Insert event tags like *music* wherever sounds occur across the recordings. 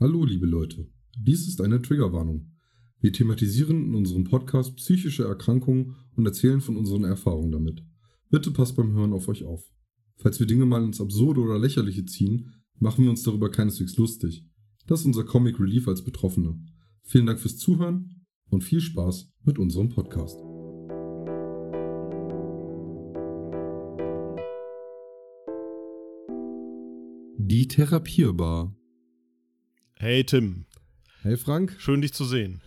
Hallo, liebe Leute. Dies ist eine Triggerwarnung. Wir thematisieren in unserem Podcast psychische Erkrankungen und erzählen von unseren Erfahrungen damit. Bitte passt beim Hören auf euch auf. Falls wir Dinge mal ins Absurde oder Lächerliche ziehen, machen wir uns darüber keineswegs lustig. Das ist unser Comic Relief als Betroffene. Vielen Dank fürs Zuhören und viel Spaß mit unserem Podcast. Die Therapierbar. Hey Tim, Hey Frank. schön dich zu sehen.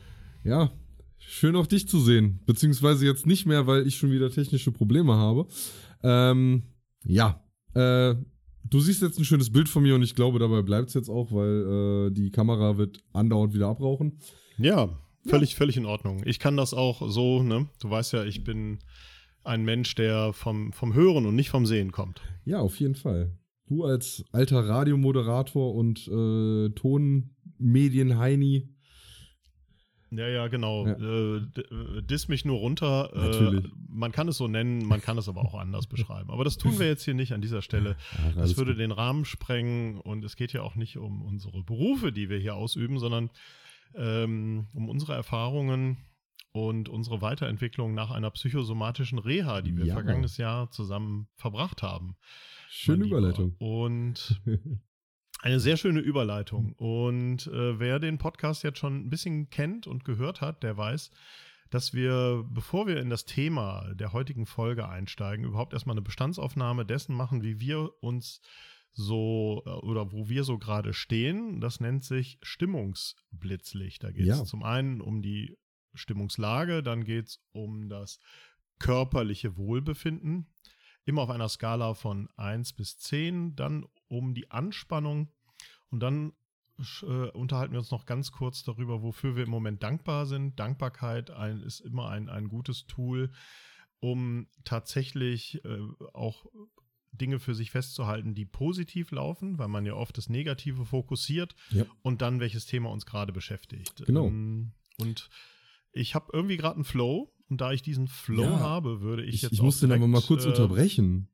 Ja, schön auch dich zu sehen. Beziehungsweise jetzt nicht mehr, weil ich schon wieder technische Probleme habe. Ähm, ja, äh, du siehst jetzt ein schönes Bild von mir und ich glaube, dabei bleibt es jetzt auch, weil äh, die Kamera wird andauernd wieder abrauchen. Ja, völlig, völlig in Ordnung. Ich kann das auch so, ne? Du weißt ja, ich bin ein Mensch, der vom, vom Hören und nicht vom Sehen kommt. Ja, auf jeden Fall. Du als alter Radiomoderator und äh, Tonmedien-Heini. Ja, ja, genau. Ja. Äh, äh, diss mich nur runter. Natürlich. Äh, man kann es so nennen, man kann es aber auch anders *laughs* beschreiben. Aber das tun wir jetzt hier nicht an dieser Stelle. Ach, Das würde gut. den Rahmen sprengen und es geht ja auch nicht um unsere Berufe, die wir hier ausüben, sondern ähm, um unsere Erfahrungen und unsere Weiterentwicklung nach einer psychosomatischen Reha, die wir Ja. vergangenes Jahr zusammen verbracht haben. Schöne. Überleitung. Und *laughs* eine sehr schöne Überleitung. Und äh, wer den Podcast jetzt schon ein bisschen kennt und gehört hat, der weiß, dass wir, bevor wir in das Thema der heutigen Folge einsteigen, überhaupt erstmal eine Bestandsaufnahme dessen machen, wie wir uns so äh, oder wo wir so gerade stehen. Das nennt sich Stimmungsblitzlicht. Da geht es Ja. zum einen um die Stimmungslage, dann geht es um das körperliche Wohlbefinden, immer auf einer Skala von 1 bis 10, dann um die Anspannung und dann äh, unterhalten wir uns noch ganz kurz darüber, wofür wir im Moment dankbar sind. Dankbarkeit ein, ist immer ein, ein gutes Tool, um tatsächlich äh, auch Dinge für sich festzuhalten, die positiv laufen, weil man ja oft das Negative fokussiert Ja. und dann welches Thema uns gerade beschäftigt. Genau. Ähm, Und ich habe irgendwie gerade einen Flow und da ich diesen Flow Ja. habe, würde ich, Ich, jetzt ich muss den aber mal kurz äh, unterbrechen.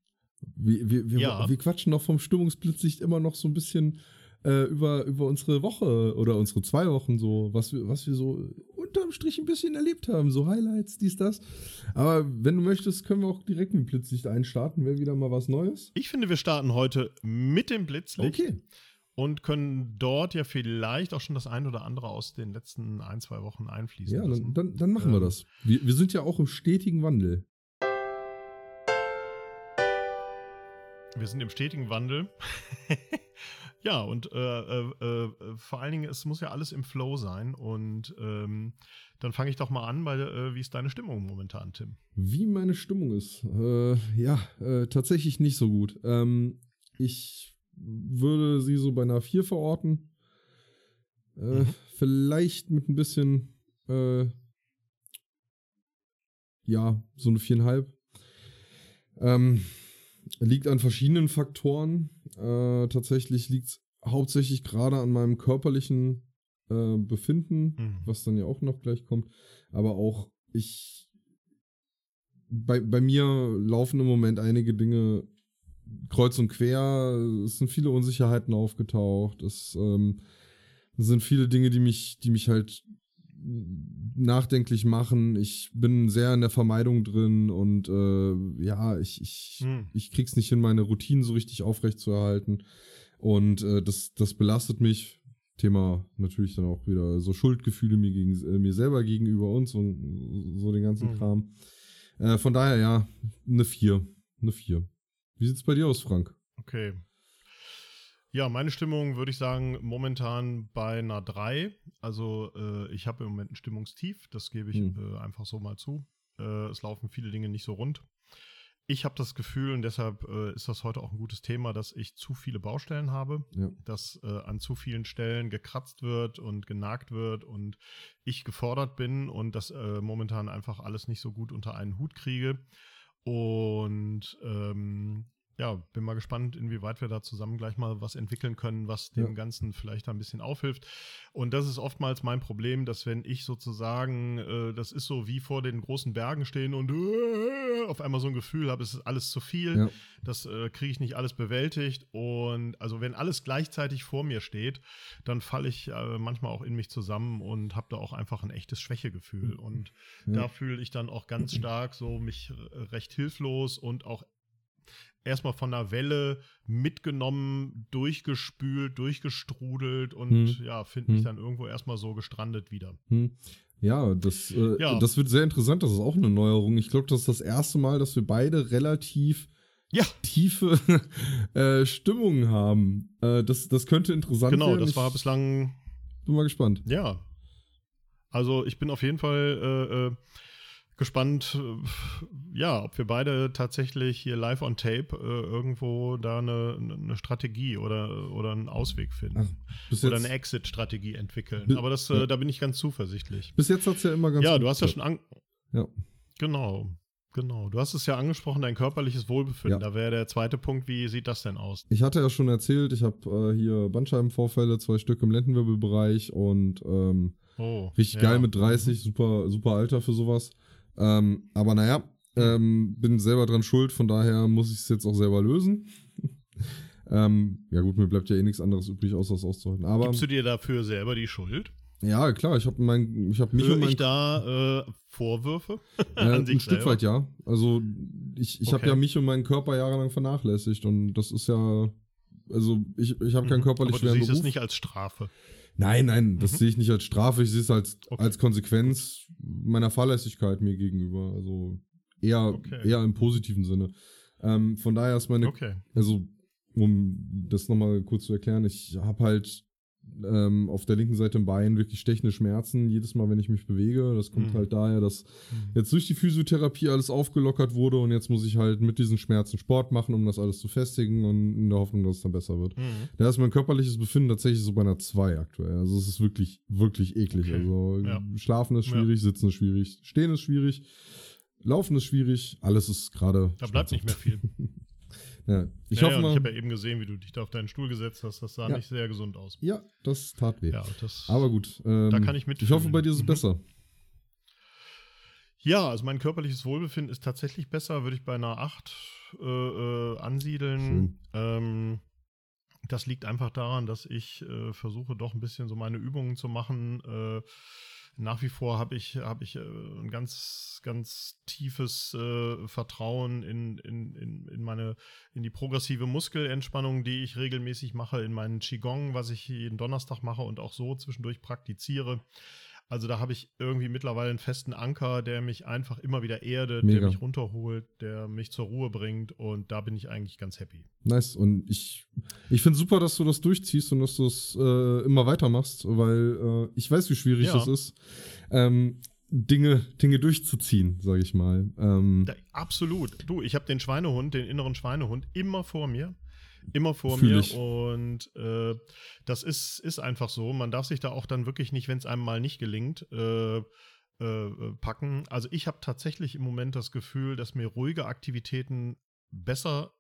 Wir, wir, wir, Ja. wir quatschen doch vom Stimmungsblitzlicht immer noch so ein bisschen äh, über, über unsere Woche oder unsere zwei Wochen so, was wir, was wir so unterm Strich ein bisschen erlebt haben, so Highlights, dies, das. Aber wenn du möchtest, können wir auch direkt mit Blitzlicht einstarten, wäre wieder mal was Neues. Ich finde, wir starten heute mit dem Blitzlicht Okay. Und können dort ja vielleicht auch schon das ein oder andere aus den letzten ein, zwei Wochen einfließen Ja, dann, dann, dann machen wir Ähm. das. Wir, wir sind ja auch im stetigen Wandel. Wir sind im stetigen Wandel. *laughs* ja, und äh, äh, äh, vor allen Dingen, es muss ja alles im Flow sein. Und ähm, dann fange ich doch mal an, bei, äh, wie ist deine Stimmung momentan, Tim? Wie meine Stimmung ist. Äh, ja, tatsächlich nicht so gut. Ähm, ich würde sie so bei einer 4 verorten. Äh, Mhm. Vielleicht mit ein bisschen, äh, ja, so eine 4,5. Ähm, liegt an verschiedenen Faktoren. Äh, tatsächlich liegt es hauptsächlich gerade an meinem körperlichen äh, Befinden Mhm. was dann ja auch noch gleich kommt. Aber auch ich, bei, bei mir laufen im Moment einige Dinge kreuz und quer. Es sind viele Unsicherheiten aufgetaucht. Es ähm, sind viele Dinge, die mich, die mich halt nachdenklich machen. Ich bin sehr in der Vermeidung drin und äh, ja, ich, ich, Hm. ich krieg's nicht hin, meine Routinen so richtig aufrecht zu erhalten. Und äh, das, das belastet mich. Thema natürlich dann auch wieder so Schuldgefühle mir, gegen, äh, mir selber gegenüber und so, den ganzen Mhm. Kram. Äh, von daher ja, eine 4. Eine 4. Wie sieht's bei dir aus, Frank? Okay. Ja, meine Stimmung würde ich sagen, momentan bei einer 3. Also äh, ich habe im Moment ein Stimmungstief, das gebe ich Hm. äh, einfach so mal zu. Äh, es laufen viele Dinge nicht so rund. Ich habe das Gefühl, und deshalb äh, ist das heute auch ein gutes Thema, dass ich zu viele Baustellen habe, Ja. dass äh, an zu vielen Stellen gekratzt wird und genagt wird und ich gefordert bin und das äh, momentan einfach alles nicht so gut unter einen Hut kriege. Und ähm, ja, bin mal gespannt, inwieweit wir da zusammen gleich mal was entwickeln können, was dem Ja. Ganzen vielleicht ein bisschen aufhilft. Und das ist oftmals mein Problem, dass wenn ich sozusagen, äh, das ist so wie vor den großen Bergen stehen und äh, auf einmal so ein Gefühl habe, es ist alles zu viel, Ja. das äh, kriege ich nicht alles bewältigt. Und also wenn alles gleichzeitig vor mir steht, dann falle ich äh, manchmal auch in mich zusammen und habe da auch einfach ein echtes Schwächegefühl. Und Ja. da fühle ich dann auch ganz stark so mich äh, recht hilflos und auch erstmal von der Welle mitgenommen, durchgespült, durchgestrudelt und Hm. ja, finde mich Hm. dann irgendwo erstmal so gestrandet wieder. Hm. Ja, das, äh, Ja. das wird sehr interessant. Das ist auch eine Neuerung. Ich glaube, das ist das erste Mal, dass wir beide relativ Ja. tiefe *laughs* äh, Stimmungen haben. Äh, das, das könnte interessant Genau, werden. das war bislang, bin mal gespannt. ja. Also ich bin auf jeden Fall äh, äh, gespannt, äh, ja, ob wir beide tatsächlich hier live on tape äh, irgendwo da eine, eine Strategie oder, oder einen Ausweg finden. Bis oder eine Exit-Strategie entwickeln. Aber das, ja. äh, da bin ich ganz zuversichtlich. bis jetzt hat es ja immer ganz Ja, gut du hast ja schon an. Ja. Genau, genau. Du hast es ja angesprochen, dein körperliches Wohlbefinden. Ja. Da wäre der zweite Punkt, wie sieht das denn aus? Ich hatte ja schon erzählt, ich habe äh, hier Bandscheibenvorfälle, zwei Stück im Lendenwirbelbereich und ähm, Oh. Richtig ja. geil mit 30, super, super Alter für sowas. Ähm, aber naja, ähm, bin selber dran schuld, von daher muss ich es jetzt auch selber lösen. *laughs* ähm, ja gut, mir bleibt ja eh nichts anderes übrig, außer es auszuhalten. Aber Gibst du dir dafür selber die Schuld? ja, klar, ich habe mein, ich habe mich Höre und mein ich da äh, Vorwürfe? *laughs* äh, ein sich Stück selber? weit ja. Also ich, ich habe Okay. ja mich und meinen Körper jahrelang vernachlässigt und das ist ja, also ich, ich habe keinen Mhm. körperlich Aber du schweren siehst Beruf. es nicht als Strafe. Nein, nein, das Mhm. sehe ich nicht als Strafe, ich sehe es als, Okay. als Konsequenz meiner Fahrlässigkeit mir gegenüber. Also eher, Okay. eher im positiven Sinne. Ähm, von daher ist meine, Okay. also um das nochmal kurz zu erklären, ich habe halt ähm, auf der linken Seite im Bein wirklich stechende Schmerzen, jedes Mal, wenn ich mich bewege. Das kommt Mhm. halt daher, dass jetzt durch die Physiotherapie alles aufgelockert wurde und jetzt muss ich halt mit diesen Schmerzen Sport machen, um das alles zu festigen und in der Hoffnung, dass es dann besser wird. Mhm. Da ist mein körperliches Befinden tatsächlich so bei einer 2 aktuell. Also es ist wirklich, wirklich eklig. Okay. Also Ja. schlafen ist Ja. schwierig, sitzen ist schwierig, stehen ist schwierig, laufen ist schwierig, alles ist gerade. Da bleibt nicht mehr viel. *laughs* ja, ich ja, hoffe ja, mal. ich habe ja eben gesehen, wie du dich da auf deinen Stuhl gesetzt hast. Das sah nicht sehr gesund aus. ja, das tat weh. Das. Aber gut. Ähm, Da kann ich Ich mitfühlen. hoffe, bei dir ist es Mhm. besser. Ja, also mein körperliches Wohlbefinden ist tatsächlich besser, würde ich bei einer 8 äh, äh, ansiedeln. Ähm, das liegt einfach daran, dass ich äh, versuche, doch ein bisschen so meine Übungen zu machen. Nach wie vor habe ich, hab ich äh, ein ganz, ganz tiefes äh, Vertrauen in, in, in, in meine, in die progressive Muskelentspannung, die ich regelmäßig mache, in meinen Qigong, was ich jeden Donnerstag mache und auch so zwischendurch praktiziere. Also da habe ich irgendwie mittlerweile einen festen Anker, der mich einfach immer wieder erdet, Mega. der mich runterholt, der mich zur Ruhe bringt und da bin ich eigentlich ganz happy. Nice. Und ich, ich finde super, dass du das durchziehst und dass du es äh, immer weitermachst, weil äh, ich weiß, wie schwierig Ja. das ist, ähm, Dinge, Dinge durchzuziehen, sage ich mal. Ähm, Da, absolut. Du, ich habe den Schweinehund, den inneren Schweinehund immer vor mir. Immer vor Fühl mir. ich. Und äh, das ist, ist einfach so. Man darf sich da auch dann wirklich nicht, wenn es einem mal nicht gelingt, äh, äh, äh, packen. Also ich habe tatsächlich im Moment das Gefühl, dass mir ruhige Aktivitäten besser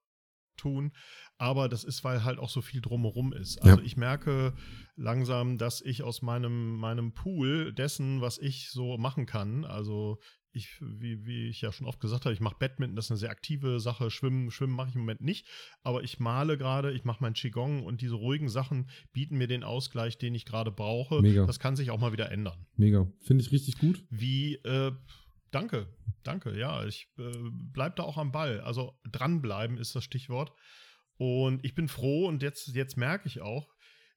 tun, aber das ist, weil halt auch so viel drumherum ist. Also Ja. ich merke langsam, dass ich aus meinem, meinem Pool dessen, was ich so machen kann, also ich, wie, wie ich ja schon oft gesagt habe, ich mache Badminton, das ist eine sehr aktive Sache. Schwimmen, Schwimmen mache ich im Moment nicht. Aber ich male gerade, ich mache mein Qigong und diese ruhigen Sachen bieten mir den Ausgleich, den ich gerade brauche. Mega. Das kann sich auch mal wieder ändern. mega. Finde ich richtig gut. Wie, äh, danke, danke, ja, ich äh, bleib da auch am Ball. Also dranbleiben ist das Stichwort. Und ich bin froh und jetzt, jetzt merke ich auch,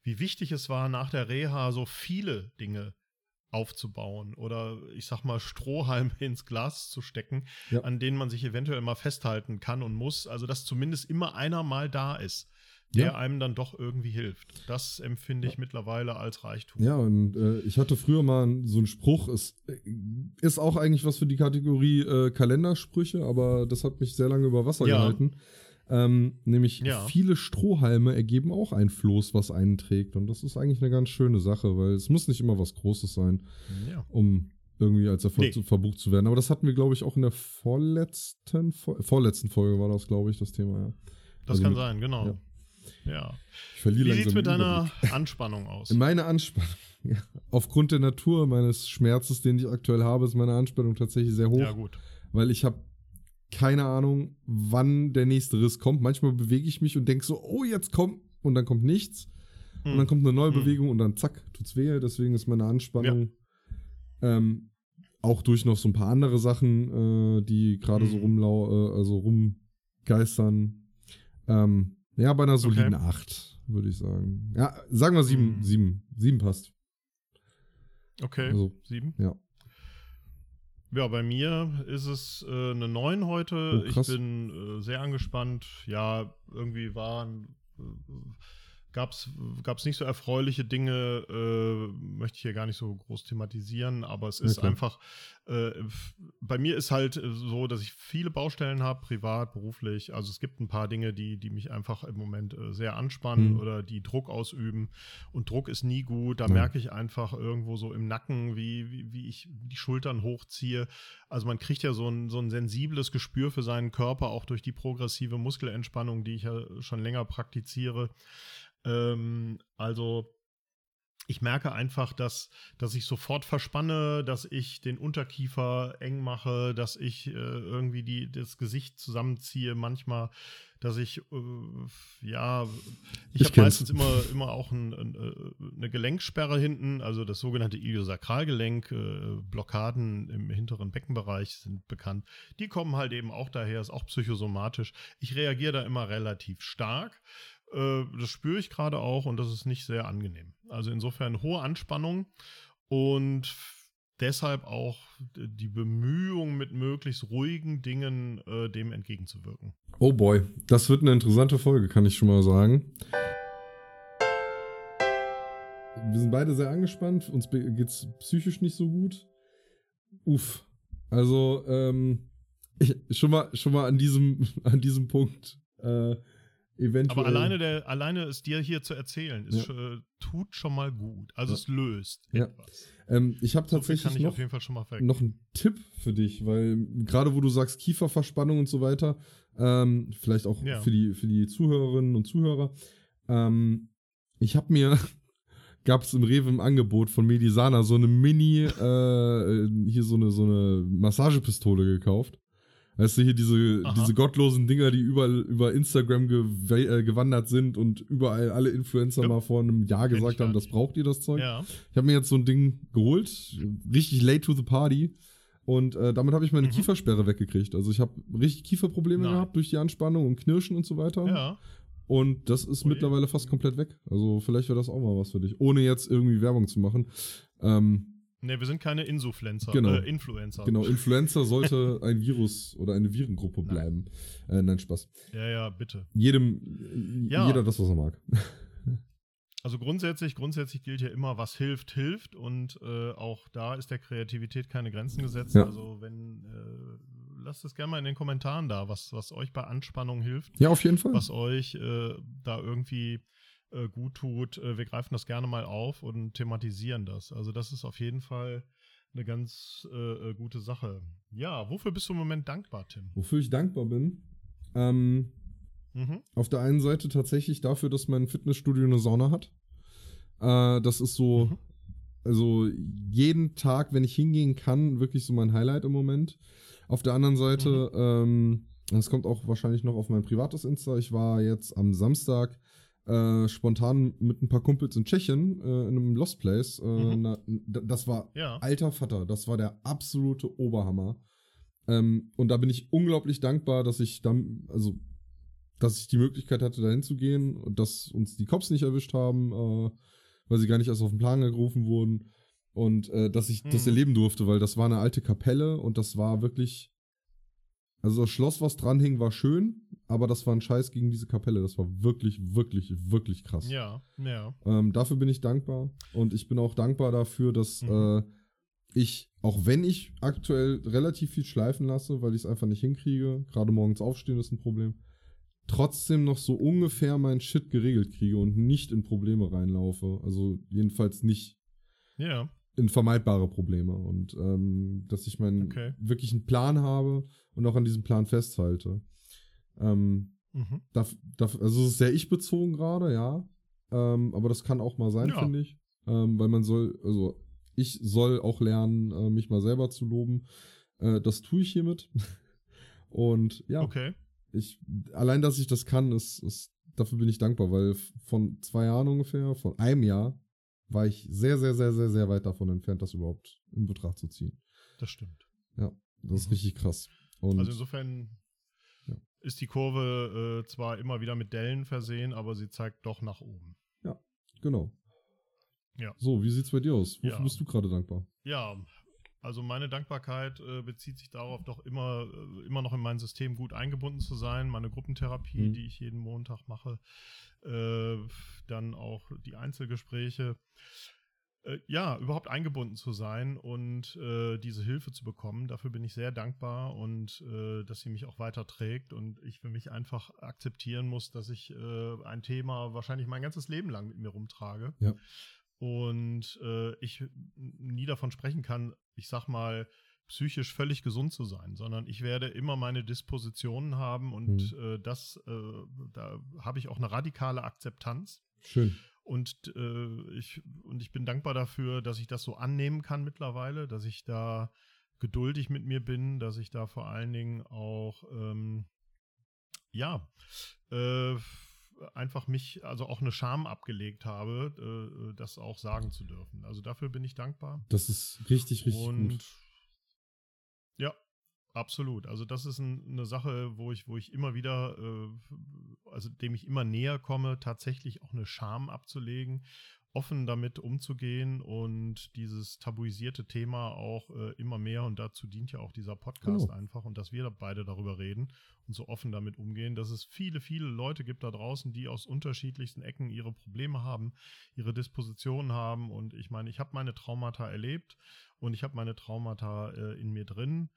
wie wichtig es war, nach der Reha so viele Dinge aufzubauen oder ich sag mal Strohhalme *laughs* ins Glas zu stecken, Ja. an denen man sich eventuell mal festhalten kann und muss. Also dass zumindest immer einer mal da ist, der Ja. einem dann doch irgendwie hilft. Das empfinde ich mittlerweile als Reichtum. Ja, und äh, ich hatte früher mal so einen Spruch, es äh, ist auch eigentlich was für die Kategorie äh, Kalendersprüche, aber das hat mich sehr lange über Wasser Ja. gehalten. Ähm, nämlich Ja. viele Strohhalme ergeben auch ein Floß, was einen trägt. Und das ist eigentlich eine ganz schöne Sache, weil es muss nicht immer was Großes sein, Ja. um irgendwie als Erfolg Nee. zu, verbucht zu werden. Aber das hatten wir, glaube ich, auch in der vorletzten, Fol- vorletzten Folge war das, glaube ich, das Thema, ja. Das Also kann mit- sein, genau. ja. Ich verliere Wie langsam sieht's mit deiner. *laughs* Anspannung aus? Meine Anspannung, *laughs* ja. aufgrund der Natur meines Schmerzes, den ich aktuell habe, ist meine Anspannung tatsächlich sehr hoch, Ja, gut. weil ich habe keine Ahnung, wann der nächste Riss kommt. Manchmal bewege ich mich und denke so, oh, jetzt kommt, und dann kommt nichts. Und dann Hm. kommt eine neue Hm. Bewegung und dann zack, tut's weh. Deswegen ist meine Anspannung ähm, auch durch noch so ein paar andere Sachen, äh, die gerade so Mhm. rumlau, äh, also rumgeistern. Ähm, ja, bei einer soliden Okay. 8, würde ich sagen. Ja, sagen wir 7, Mhm. 7. 7 passt. Okay, Also, sieben. ja. Ja, bei mir ist es äh, eine 9 heute. Oh, ich bin äh, sehr angespannt. Ja, irgendwie waren. Gab's, gab's nicht so erfreuliche Dinge, äh, möchte ich hier gar nicht so groß thematisieren, aber es ist klar. einfach, äh, bei mir ist halt äh, so, dass ich viele Baustellen habe, privat, beruflich. Also es gibt ein paar Dinge, die, die mich einfach im Moment äh, sehr anspannen Mhm. oder die Druck ausüben. Und Druck ist nie gut. Da Ja. merke ich einfach irgendwo so im Nacken, wie, wie, wie ich die Schultern hochziehe. Also man kriegt ja so ein, so ein sensibles Gespür für seinen Körper, auch durch die progressive Muskelentspannung, die ich ja schon länger praktiziere. Ähm, also ich merke einfach, dass, dass ich sofort verspanne, dass ich den Unterkiefer eng mache, dass ich äh, irgendwie die, das Gesicht zusammenziehe, manchmal, dass ich, äh, ja, ich, Ich habe meistens immer, immer auch ein, ein, äh, eine Gelenksperre hinten, also das sogenannte Iliosakralgelenk, äh, Blockaden im hinteren Beckenbereich sind bekannt. Die kommen halt eben auch daher, ist auch psychosomatisch. Ich reagiere da immer relativ stark. Äh, das spüre ich gerade auch und das ist nicht sehr angenehm. Also insofern hohe Anspannung und deshalb auch die Bemühung, mit möglichst ruhigen Dingen äh, dem entgegenzuwirken. Oh boy, das wird eine interessante Folge, kann ich schon mal sagen. Wir sind beide sehr angespannt, uns be- geht's psychisch nicht so gut. Uff. Also, ähm, *laughs* ich, schon mal, schon mal an diesem, an diesem Punkt, äh, eventuell. Aber alleine, der, alleine es dir hier zu erzählen, ist, Ja. äh, tut schon mal gut. Also Ja. es löst Ja. etwas. ähm, ich habe So tatsächlich ich noch, noch einen Tipp für dich, weil gerade wo du sagst Kieferverspannung und so weiter, ähm, vielleicht auch für, die, für die Zuhörerinnen und Zuhörer, ähm, ich habe mir, *laughs* gab es im Rewe im Angebot von Medisana so eine Mini, äh, hier so eine, so eine Massagepistole gekauft. Weißt du, hier diese, Aha. diese gottlosen Dinger, die überall über Instagram äh, gewandert sind und überall alle Influencer Ja. mal vor einem Jahr Kenn gesagt haben, das braucht ihr, das Zeug. ja. Ich habe mir jetzt so ein Ding geholt, richtig late to the party. Und äh, damit habe ich meine Mhm. Kiefersperre weggekriegt. Also ich habe richtig Kieferprobleme Nein. gehabt durch die Anspannung und Knirschen und so weiter. ja. Und das ist Ui. mittlerweile fast komplett weg. Also vielleicht wäre das auch mal was für dich. Ohne jetzt irgendwie Werbung zu machen. Ähm, Ne, wir sind keine Insufluencer, Genau. äh, Influencer. genau, *laughs* Influenza sollte *laughs* ein Virus oder eine Virengruppe Nein. bleiben. Äh, nein, Spaß. Ja, ja, bitte. Jedem, Ja. jeder das, was er mag. *laughs* Also grundsätzlich, grundsätzlich gilt ja immer, was hilft, hilft und äh, auch da ist der Kreativität keine Grenzen gesetzt. Ja. Also wenn, äh, lasst es gerne mal in den Kommentaren da, was, was euch bei Anspannung hilft, Ja, auf jeden Fall. was euch äh, da irgendwie äh, gut tut. Äh, wir greifen das gerne mal auf und thematisieren das. Also das ist auf jeden Fall eine ganz äh, äh, gute Sache. Ja, wofür bist du im Moment dankbar, Tim? Wofür ich dankbar bin. Ähm, Mhm. Auf der einen Seite tatsächlich dafür, dass mein Fitnessstudio eine Sauna hat. Äh, das ist so, Mhm. also jeden Tag, wenn ich hingehen kann, wirklich so mein Highlight im Moment. Auf der anderen Seite, ähm, das kommt auch wahrscheinlich noch auf mein privates Insta. Ich war jetzt am Samstag äh, spontan mit ein paar Kumpels in Tschechien äh, in einem Lost Place. Äh, Mhm. na, das war Ja. alter Vater, das war der absolute Oberhammer. Ähm, und da bin ich unglaublich dankbar, dass ich dann, also, dass ich die Möglichkeit hatte, dahin zu gehen und dass uns die Cops nicht erwischt haben, äh, weil sie gar nicht erst auf den Plan gerufen wurden. Und äh, dass ich das Hm. erleben durfte, weil das war eine alte Kapelle und das war wirklich. Also das Schloss, was dran hing, war schön, aber das war ein Scheiß gegen diese Kapelle. Das war wirklich, wirklich, wirklich krass. Ja, ja. Ähm, dafür bin ich dankbar. Und ich bin auch dankbar dafür, dass Mhm. äh, ich, auch wenn ich aktuell relativ viel schleifen lasse, weil ich es einfach nicht hinkriege, gerade morgens aufstehen ist ein Problem, trotzdem noch so ungefähr meinen Shit geregelt kriege und nicht in Probleme reinlaufe. Also jedenfalls nicht Ja. in vermeidbare Probleme. Und ähm, dass ich meinen Okay. wirklich einen Plan habe und auch an diesem Plan festhalte. Ähm, Mhm. Darf, darf, also es ist sehr ich-bezogen gerade, ja. Ähm, aber das kann auch mal sein, Ja. finde ich. Ähm, weil man soll, also ich soll auch lernen, äh, mich mal selber zu loben. Äh, das tue ich hiermit. *laughs* Und ja, Okay. ich, allein, dass ich das kann, ist, ist, dafür bin ich dankbar, weil von zwei Jahren ungefähr, von einem Jahr, war ich sehr, sehr, sehr, sehr, sehr weit davon entfernt, das überhaupt in Betracht zu ziehen. Das stimmt. Das ist Mhm. richtig krass. Und Also insofern Ja. ist die Kurve äh, zwar immer wieder mit Dellen versehen, aber sie zeigt doch nach oben. genau. Ja. So, wie sieht's bei dir aus? Wofür Ja. bist du gerade dankbar? Ja, also meine Dankbarkeit äh, bezieht sich darauf, doch immer, äh, immer noch in mein System gut eingebunden zu sein. Meine Gruppentherapie, Mhm. die ich jeden Montag mache, äh, dann auch die Einzelgespräche. Äh, ja, überhaupt eingebunden zu sein und äh, diese Hilfe zu bekommen. Dafür bin ich sehr dankbar und äh, dass sie mich auch weiter trägt und ich für mich einfach akzeptieren muss, dass ich äh, ein Thema wahrscheinlich mein ganzes Leben lang mit mir rumtrage. Ja. Und äh, ich nie davon sprechen kann, ich sag mal, psychisch völlig gesund zu sein, sondern ich werde immer meine Dispositionen haben und äh, das, äh, da habe ich auch eine radikale Akzeptanz. Schön. Und, äh, ich, und ich bin dankbar dafür, dass ich das so annehmen kann mittlerweile, dass ich da geduldig mit mir bin, dass ich da vor allen Dingen auch, ähm, ja, äh, einfach mich, also auch eine Scham abgelegt habe, äh, das auch sagen zu dürfen. Also dafür bin ich dankbar. Das ist richtig, richtig und gut. ja, absolut. Also das ist ein, eine Sache, wo ich, wo ich immer wieder, äh, also dem ich immer näher komme, tatsächlich auch eine Scham abzulegen, offen damit umzugehen und dieses tabuisierte Thema auch äh, immer mehr und dazu dient ja auch dieser Podcast Genau. einfach und dass wir beide darüber reden und so offen damit umgehen, dass es viele, viele Leute gibt da draußen, die aus unterschiedlichsten Ecken ihre Probleme haben, ihre Dispositionen haben und ich meine, ich habe meine Traumata erlebt und ich habe meine Traumata äh, in mir drin.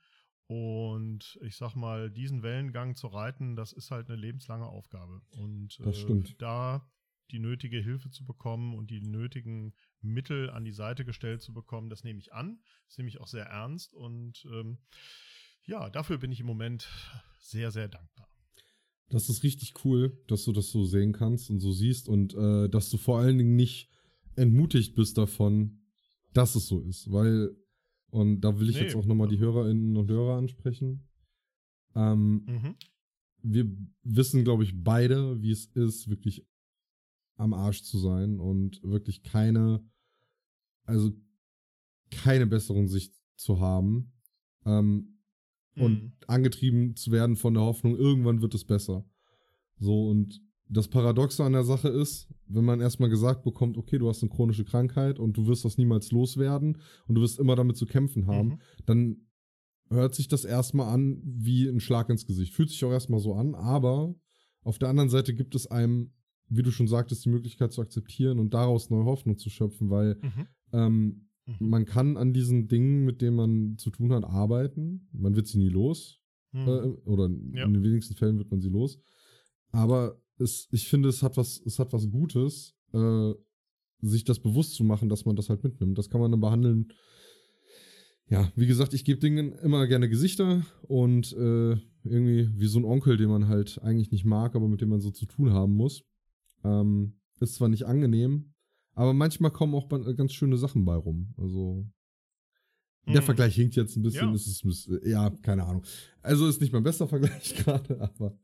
Und ich sag mal, diesen Wellengang zu reiten, das ist halt eine lebenslange Aufgabe. Und Das stimmt. da die nötige Hilfe zu bekommen und die nötigen Mittel an die Seite gestellt zu bekommen, das nehme ich an. Das nehme ich auch sehr ernst. Und ähm, ja, dafür bin ich im Moment sehr, sehr dankbar. Das ist richtig cool, dass du das so sehen kannst und so siehst und äh, dass du vor allen Dingen nicht entmutigt bist davon, dass es so ist, weil, und da will ich Nee. jetzt auch nochmal die Hörerinnen und Hörer ansprechen. Ähm, Mhm. wir wissen, glaube ich, beide, wie es ist, wirklich am Arsch zu sein und wirklich keine, also keine besseren Sicht zu haben. Ähm, und Mhm. angetrieben zu werden von der Hoffnung, irgendwann wird es besser. So, und das Paradoxe an der Sache ist, wenn man erstmal gesagt bekommt, okay, du hast eine chronische Krankheit und du wirst das niemals loswerden und du wirst immer damit zu kämpfen haben, Mhm. dann hört sich das erstmal an wie ein Schlag ins Gesicht. Fühlt sich auch erstmal so an, aber auf der anderen Seite gibt es einem, wie du schon sagtest, die Möglichkeit zu akzeptieren und daraus neue Hoffnung zu schöpfen, weil Mhm. ähm, Mhm. man kann an diesen Dingen, mit denen man zu tun hat, arbeiten. Man wird sie nie los. Mhm. Äh, oder Ja. in den wenigsten Fällen wird man sie los. Aber es, ich finde, es hat was, es hat was Gutes, äh, sich das bewusst zu machen, dass man das halt mitnimmt. Das kann man dann behandeln. Ja, wie gesagt, ich gebe Dingen immer gerne Gesichter und äh, irgendwie wie so ein Onkel, den man halt eigentlich nicht mag, aber mit dem man so zu tun haben muss. Ähm, ist zwar nicht angenehm, aber manchmal kommen auch ganz schöne Sachen bei rum. Also der Mhm. Vergleich hinkt jetzt ein bisschen. Ja. Ist, ist- ja, keine Ahnung. Also ist nicht mein bester Vergleich *laughs* gerade, aber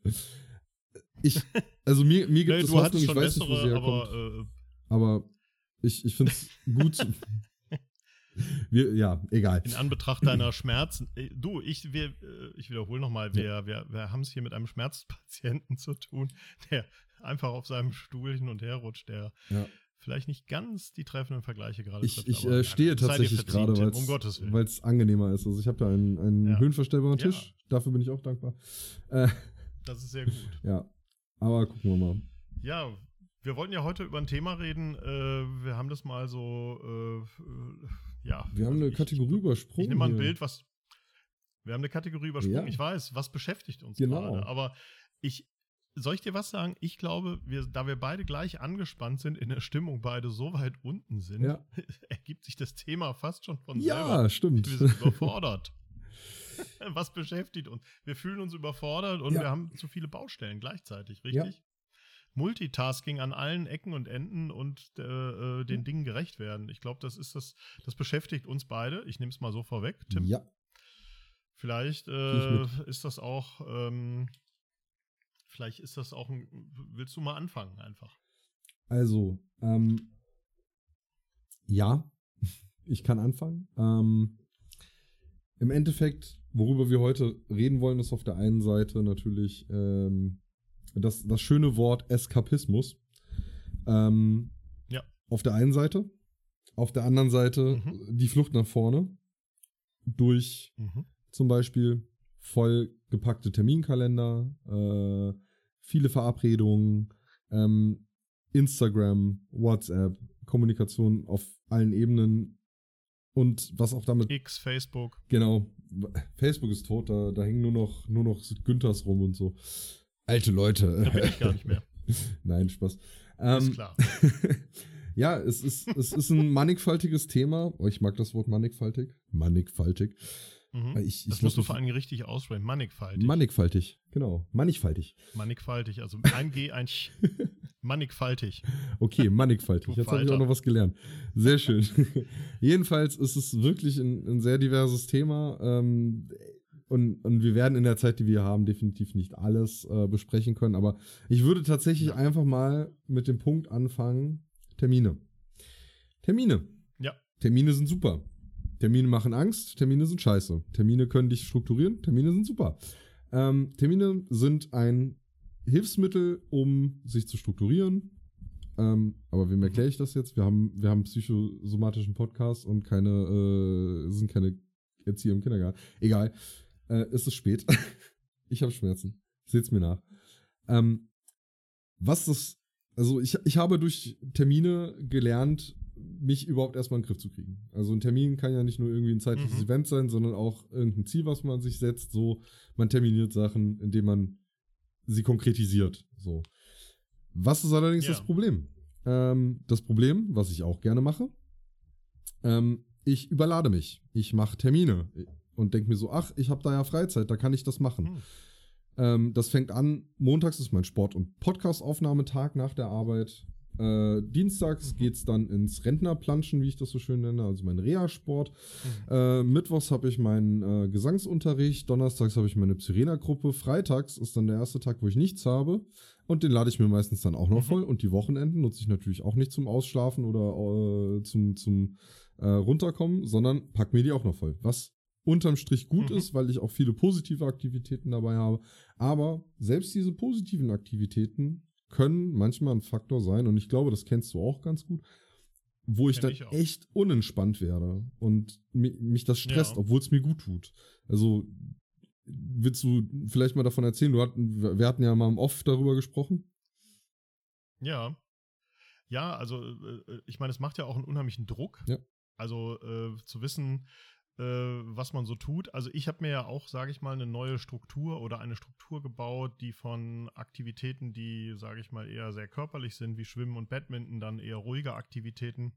ich, also mir, mir gibt Nee, es du Hoffnung, ich weiß nicht, wo sie bessere, herkommt. aber äh, Aber ich, ich finde es gut. *laughs* wir, ja, egal. in Anbetracht deiner *clears throat* Schmerzen, äh, du, ich, wir, äh, ich wiederhole nochmal, wir, wir, wir haben es hier mit einem Schmerzpatienten zu tun, der einfach auf seinem Stuhl hin und her rutscht, der Ja. vielleicht nicht ganz die treffenden Vergleiche gerade Ich, trifft, ich äh, stehe tatsächlich gerade, weil um Gottes Willen. es angenehmer ist. Also ich habe da einen, einen Ja. höhenverstellbaren Ja. Tisch. Dafür bin ich auch dankbar. Äh, Das ist sehr gut. ja, aber gucken wir mal. Ja, wir wollten ja heute über ein Thema reden. Äh, wir haben das mal so, äh, ja. Wir haben also eine ich- Kategorie übersprungen. Ich nehme mal ein hier. Bild, was. Wir haben eine Kategorie übersprungen. Ja. Ich weiß, was beschäftigt uns Genau. gerade. Aber ich. Soll ich dir was sagen? Ich glaube, wir, da wir beide gleich angespannt sind, in der Stimmung beide so weit unten sind, Ja. *laughs* ergibt sich das Thema fast schon von Ja, selber. stimmt. Wir sind überfordert. *laughs* Was beschäftigt uns? Wir fühlen uns überfordert und Ja. wir haben zu viele Baustellen gleichzeitig, richtig? Multitasking an allen Ecken und Enden und äh, äh, den Ja. Dingen gerecht werden. Ich glaube, das ist das, das beschäftigt uns beide. Ich nehme es mal so vorweg, Tim. Ja, Vielleicht ich äh, ist das auch, ähm, vielleicht ist das auch ein, willst du mal anfangen einfach? also, ähm, ja, *laughs* ich kann anfangen. Ähm, Im Endeffekt, worüber wir heute reden wollen, ist auf der einen Seite natürlich ähm, das, das schöne Wort Eskapismus. Ähm, Ja. Auf der einen Seite. Auf der anderen Seite Mhm. die Flucht nach vorne. Durch Mhm. zum Beispiel vollgepackte Terminkalender, äh, viele Verabredungen, ähm, Instagram, WhatsApp, Kommunikation auf allen Ebenen und was auch damit X, Facebook. genau Facebook ist tot, da, da hängen nur noch nur noch Günthers rum und so. Alte Leute. Da bin ich gar nicht mehr. *laughs* Nein, Spaß. Ist Ähm, klar. *laughs* ja, es ist, es ist ein mannigfaltiges Thema. Oh, ich mag das Wort mannigfaltig. Mannigfaltig. Mhm. Ich, Das ich musst du vor allem richtig aussprechen. Mannigfaltig. Mannigfaltig, genau. Mannigfaltig. Mannigfaltig. Also *laughs* ein G, ein Ch. Mannigfaltig. Okay, mannigfaltig. Jetzt habe ich auch noch was gelernt. Sehr schön. *laughs* Jedenfalls ist es wirklich ein, ein sehr diverses Thema. Ähm, und, und wir werden in der Zeit, die wir haben, definitiv nicht alles äh, besprechen können. Aber ich würde tatsächlich Ja. einfach mal mit dem Punkt anfangen: Termine. Termine. Ja. Termine sind super. Termine machen Angst, Termine sind scheiße. Termine können dich strukturieren, Termine sind super. Ähm, Termine sind ein Hilfsmittel, um sich zu strukturieren. Ähm, aber wem erkläre ich das jetzt? Wir haben, wir haben psychosomatischen Podcast und keine, äh, sind keine Erzieher im Kindergarten. Egal. Äh, es ist spät. *laughs* ich habe Schmerzen. Seht's mir nach. Ähm, was das, also ich, ich habe durch Termine gelernt, mich überhaupt erstmal in den Griff zu kriegen. Also ein Termin kann ja nicht nur irgendwie ein zeitliches Mhm. Event sein, sondern auch irgendein Ziel, was man sich setzt. So, man terminiert Sachen, indem man sie konkretisiert. So. Was ist allerdings Ja. das Problem? Ähm, das Problem, was ich auch gerne mache, ähm, ich überlade mich. Ich mache Termine und denke mir so, ach, ich habe da ja Freizeit, da kann ich das machen. Hm. Ähm, das fängt an, montags ist mein Sport- und Podcast-Aufnahmetag nach der Arbeit. Äh, dienstags Mhm. geht's dann ins Rentnerplanschen, wie ich das so schön nenne, also mein Reha-Sport. Mhm. Äh, Mittwochs habe ich meinen äh, Gesangsunterricht, donnerstags habe ich meine Psirena-Gruppe, freitags ist dann der erste Tag, wo ich nichts habe. Und den lade ich mir meistens dann auch noch Mhm. voll. Und die Wochenenden nutze ich natürlich auch nicht zum Ausschlafen oder äh, zum, zum äh, Runterkommen, sondern pack mir die auch noch voll. Was unterm Strich gut Mhm. ist, weil ich auch viele positive Aktivitäten dabei habe. Aber selbst diese positiven Aktivitäten können manchmal ein Faktor sein. Und ich glaube, das kennst du auch ganz gut wo ich Kenn dann ich echt unentspannt werde und mi mich das stresst, Ja. obwohl es mir gut tut. Also willst du vielleicht mal davon erzählen? Du hatten, wir hatten ja mal im Off darüber gesprochen. Ja. Ja, also äh, ich meine, es macht ja auch einen unheimlichen Druck. Ja. Also äh, zu wissen, äh, was man so tut. Also ich habe mir ja auch, sage ich mal, eine neue Struktur oder eine Struktur gebaut, die von Aktivitäten, die, sage ich mal, eher sehr körperlich sind, wie Schwimmen und Badminton, dann eher ruhige Aktivitäten.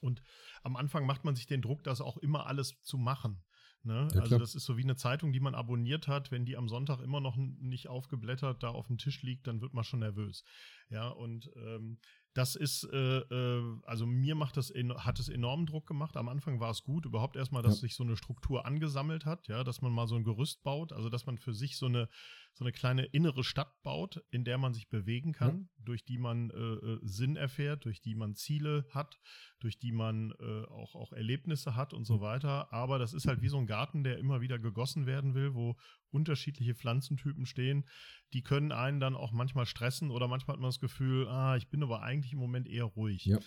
Und am Anfang macht man sich den Druck, das auch immer alles zu machen. Ne? Ja, also das ist so wie eine Zeitung, die man abonniert hat. Wenn die am Sonntag immer noch nicht aufgeblättert da auf dem Tisch liegt, dann wird man schon nervös. Ja, und ähm, das ist, äh, äh, also mir macht das, hat es enormen Druck gemacht. Am Anfang war es gut, überhaupt erstmal, dass Ja. sich so eine Struktur angesammelt hat, ja, dass man mal so ein Gerüst baut, also dass man für sich so eine, so eine kleine innere Stadt baut, in der man sich bewegen kann, durch die man äh, äh, Sinn erfährt, durch die man Ziele hat, durch die man äh, auch, auch Erlebnisse hat und so weiter. Aber das ist halt wie so ein Garten, der immer wieder gegossen werden will, wo unterschiedliche Pflanzentypen stehen. Die können einen dann auch manchmal stressen oder manchmal hat man das Gefühl, ah, ich bin aber eigentlich im Moment eher ruhig. Ja.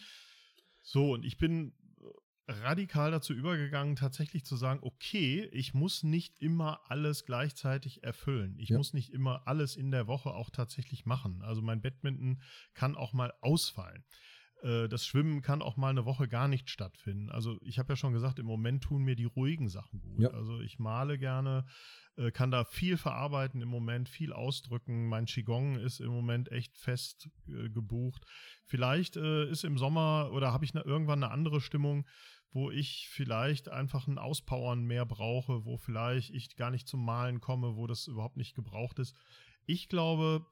So, und ich bin äh, radikal dazu übergegangen, tatsächlich zu sagen, okay, ich muss nicht immer alles gleichzeitig erfüllen. Ich Ja. muss nicht immer alles in der Woche auch tatsächlich machen. Also mein Badminton kann auch mal ausfallen. Äh, das Schwimmen kann auch mal eine Woche gar nicht stattfinden. Also ich habe ja schon gesagt, im Moment tun mir die ruhigen Sachen gut. Ja. Also ich male gerne, äh, kann da viel verarbeiten im Moment, viel ausdrücken. Mein Qigong ist im Moment echt fest äh, gebucht. Vielleicht äh, ist im Sommer oder habe ich ne, irgendwann eine andere Stimmung, wo ich vielleicht einfach ein Auspowern mehr brauche, wo vielleicht ich gar nicht zum Malen komme, wo das überhaupt nicht gebraucht ist. Ich glaube,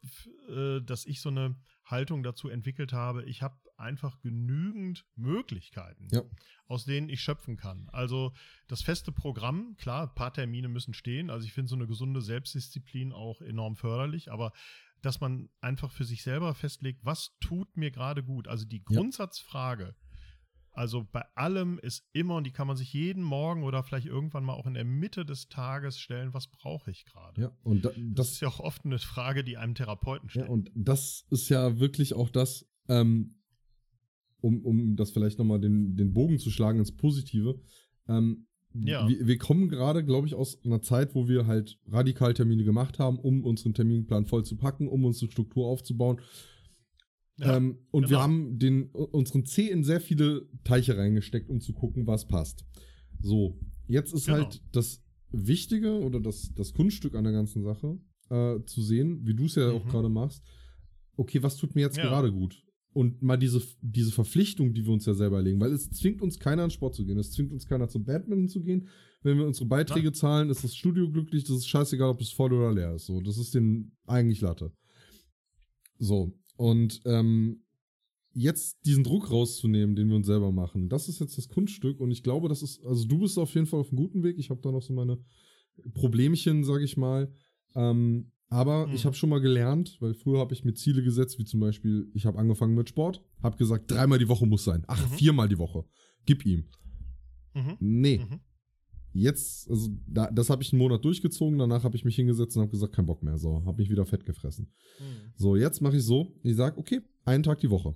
äh, dass ich so eine Haltung dazu entwickelt habe. Ich habe einfach genügend Möglichkeiten, Ja. aus denen ich schöpfen kann. Also das feste Programm, klar, ein paar Termine müssen stehen. Also ich finde so eine gesunde Selbstdisziplin auch enorm förderlich, aber dass man einfach für sich selber festlegt, was tut mir gerade gut. Also die. Grundsatzfrage, also bei allem ist immer, und die kann man sich jeden Morgen oder vielleicht irgendwann mal auch in der Mitte des Tages stellen, was brauche ich gerade? Ja, und da, Das das, ist ja auch oft eine Frage, die einem Therapeuten ja, stellt. und das ist ja wirklich auch das, ähm, um, um das vielleicht nochmal den, den Bogen zu schlagen ins Positive. Ähm, Ja. wir, wir kommen gerade, glaube ich, aus einer Zeit, wo wir halt radikal Termine gemacht haben, um unseren Terminplan voll zu packen, um unsere Struktur aufzubauen. Ja, ähm, und genau. wir haben den, unseren C in sehr viele Teiche reingesteckt, um zu gucken, was passt. So, jetzt ist Genau. halt das Wichtige oder das, das Kunststück an der ganzen Sache, äh, zu sehen, wie du es ja auch Mhm. gerade machst. Okay, was tut mir jetzt Ja. gerade gut? Und mal diese, diese Verpflichtung, die wir uns ja selber legen, weil es zwingt uns keiner an Sport zu gehen, es zwingt uns keiner zum Badminton zu gehen. Wenn wir unsere Beiträge zahlen, ist das Studio glücklich, das ist scheißegal, ob es voll oder leer ist. So, das ist den eigentlich Latte. So, und ähm, jetzt diesen Druck rauszunehmen, den wir uns selber machen, das ist jetzt das Kunststück und ich glaube, das ist, also du bist auf jeden Fall auf einem guten Weg. Ich habe da noch so meine Problemchen, sag ich mal. Ähm, aber Mhm. ich habe schon mal gelernt, weil früher habe ich mir Ziele gesetzt, wie zum Beispiel, ich habe angefangen mit Sport, habe gesagt, dreimal die Woche muss sein. Ach, Mhm. viermal die Woche. Gib ihm. Mhm. Nee. Jetzt, also da, das habe ich einen Monat durchgezogen, danach habe ich mich hingesetzt und habe gesagt, kein Bock mehr. So, habe mich wieder fett gefressen. Mhm. So, jetzt mache ich so, ich sage, okay, einen Tag die Woche.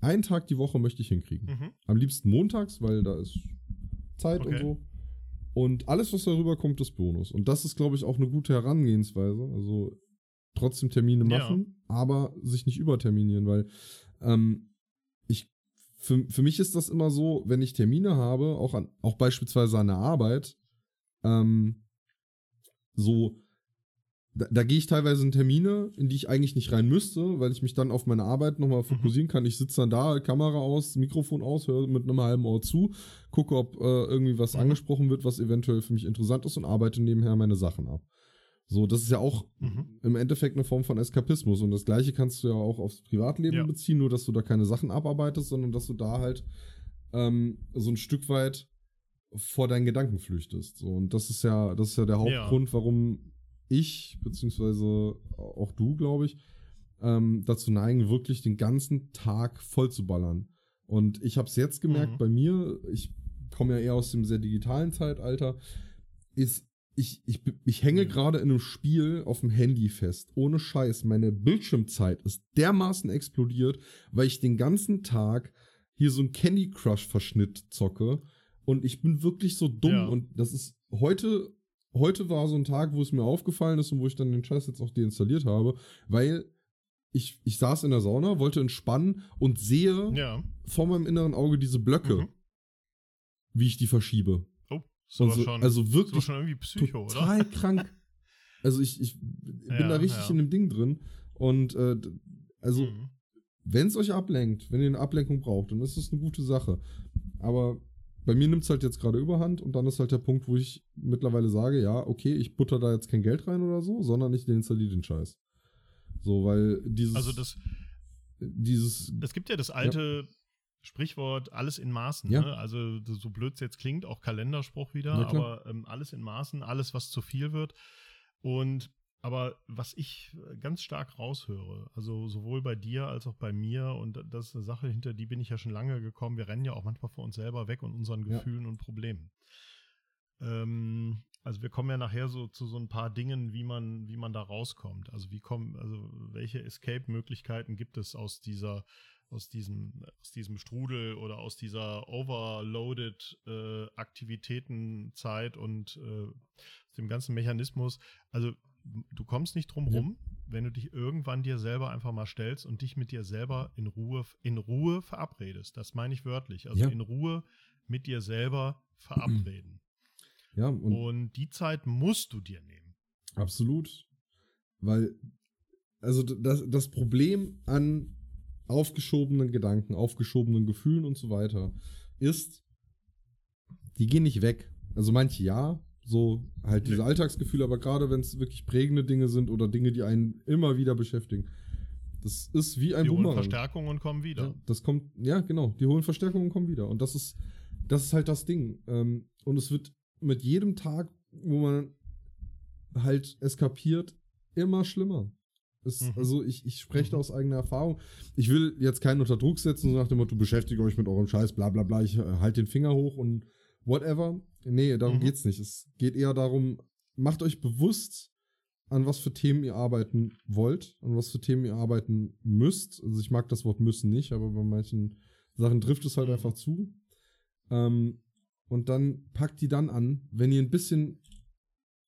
Einen Tag die Woche möchte ich hinkriegen. Mhm. Am liebsten montags, weil da ist Zeit und Okay. so. Und alles, was darüber kommt, ist Bonus. Und das ist, glaube ich, auch eine gute Herangehensweise. Also trotzdem Termine Ja. machen, aber sich nicht überterminieren, weil ähm, für, für mich ist das immer so, wenn ich Termine habe, auch an, auch beispielsweise an der Arbeit, ähm, so da, da gehe ich teilweise in Termine, in die ich eigentlich nicht rein müsste, weil ich mich dann auf meine Arbeit nochmal fokussieren kann. Ich sitze dann da, Kamera aus, Mikrofon aus, höre mit einem halben Ohr zu, gucke, ob äh, irgendwie was Mhm. angesprochen wird, was eventuell für mich interessant ist und arbeite nebenher meine Sachen ab. So, das ist ja auch Mhm. im Endeffekt eine Form von Eskapismus und das gleiche kannst du ja auch aufs Privatleben Ja. beziehen, nur dass du da keine Sachen abarbeitest, sondern dass du da halt ähm, so ein Stück weit vor deinen Gedanken flüchtest. So, und das ist ja, das ist ja der Ja. Hauptgrund, warum ich, beziehungsweise auch du, glaube ich, ähm, dazu neigen, wirklich den ganzen Tag voll zu ballern. Und ich habe es jetzt gemerkt Mhm. bei mir, ich komme ja eher aus dem sehr digitalen Zeitalter, ist, ich, ich, ich hänge Mhm. gerade in einem Spiel auf dem Handy fest. Ohne Scheiß. Meine Bildschirmzeit ist dermaßen explodiert, weil ich den ganzen Tag hier so einen Candy Crush Verschnitt zocke. Und ich bin wirklich so dumm. Ja. Und das ist heute, heute war so ein Tag, wo es mir aufgefallen ist und wo ich dann den Scheiß jetzt auch deinstalliert habe, weil ich, ich saß in der Sauna, wollte entspannen und sehe Ja. vor meinem inneren Auge diese Blöcke, Mhm. wie ich die verschiebe. Aber Also, schon, also wirklich schon irgendwie Psycho, oder? total krank. *laughs* Also ich, ich bin Ja, da richtig ja. in dem Ding drin. Und äh, also, Mhm. wenn es euch ablenkt, wenn ihr eine Ablenkung braucht, dann ist das eine gute Sache. Aber bei mir nimmt es halt jetzt gerade überhand und dann ist halt der Punkt, wo ich mittlerweile sage, ja, okay, ich butter da jetzt kein Geld rein oder so, sondern ich deinstalliere den Scheiß. So, weil dieses, Also das, dieses, es gibt ja das alte Sprichwort, alles in Maßen. Ja. Ne? Also so blöd es jetzt klingt, auch Kalenderspruch wieder, aber ähm, alles in Maßen, alles, was zu viel wird. Und aber was ich ganz stark raushöre, also sowohl bei dir als auch bei mir, und das ist eine Sache, hinter die bin ich ja schon lange gekommen, wir rennen ja auch manchmal vor uns selber weg und unseren Ja. Gefühlen und Problemen. Ähm, also wir kommen ja nachher so zu so ein paar Dingen, wie man, wie man da rauskommt. Also wie kommen, also welche Escape-Möglichkeiten gibt es aus dieser, aus diesem, aus diesem Strudel oder aus dieser overloaded äh, Aktivitätenzeit und äh, aus dem ganzen Mechanismus. Also du kommst nicht drum Ja. rum, wenn du dich irgendwann dir selber einfach mal stellst und dich mit dir selber in Ruhe, in Ruhe verabredest. Das meine ich wörtlich. Also Ja. in Ruhe mit dir selber verabreden. Ja, und Und die Zeit musst du dir nehmen. Absolut. Weil, also das, das Problem an aufgeschobenen Gedanken, aufgeschobenen Gefühlen und so weiter ist, die gehen nicht weg. Also manche ja, so halt diese Nee. Alltagsgefühle, aber gerade wenn es wirklich prägende Dinge sind oder Dinge, die einen immer wieder beschäftigen, das ist wie ein Die holen Bumerang. Verstärkung und kommen wieder. Ja, das kommt, ja, genau. Die holen Verstärkung und kommen wieder. Und das ist, das ist halt das Ding. Ähm, und es wird mit jedem Tag, wo man halt eskapiert, immer schlimmer. Es, Mhm. Also ich, ich spreche da Mhm. aus eigener Erfahrung. Ich will jetzt keinen unter Druck setzen, so nach dem Motto, beschäftigt euch mit eurem Scheiß, bla bla bla, ich äh, halt den Finger hoch und whatever. Nee, darum Mhm. geht's nicht. Es geht eher darum, macht euch bewusst, an was für Themen ihr arbeiten wollt, an was für Themen ihr arbeiten müsst. Also ich mag das Wort müssen nicht, aber bei manchen Sachen trifft es halt Mhm. einfach zu. Ähm, und dann packt die dann an, wenn ihr ein bisschen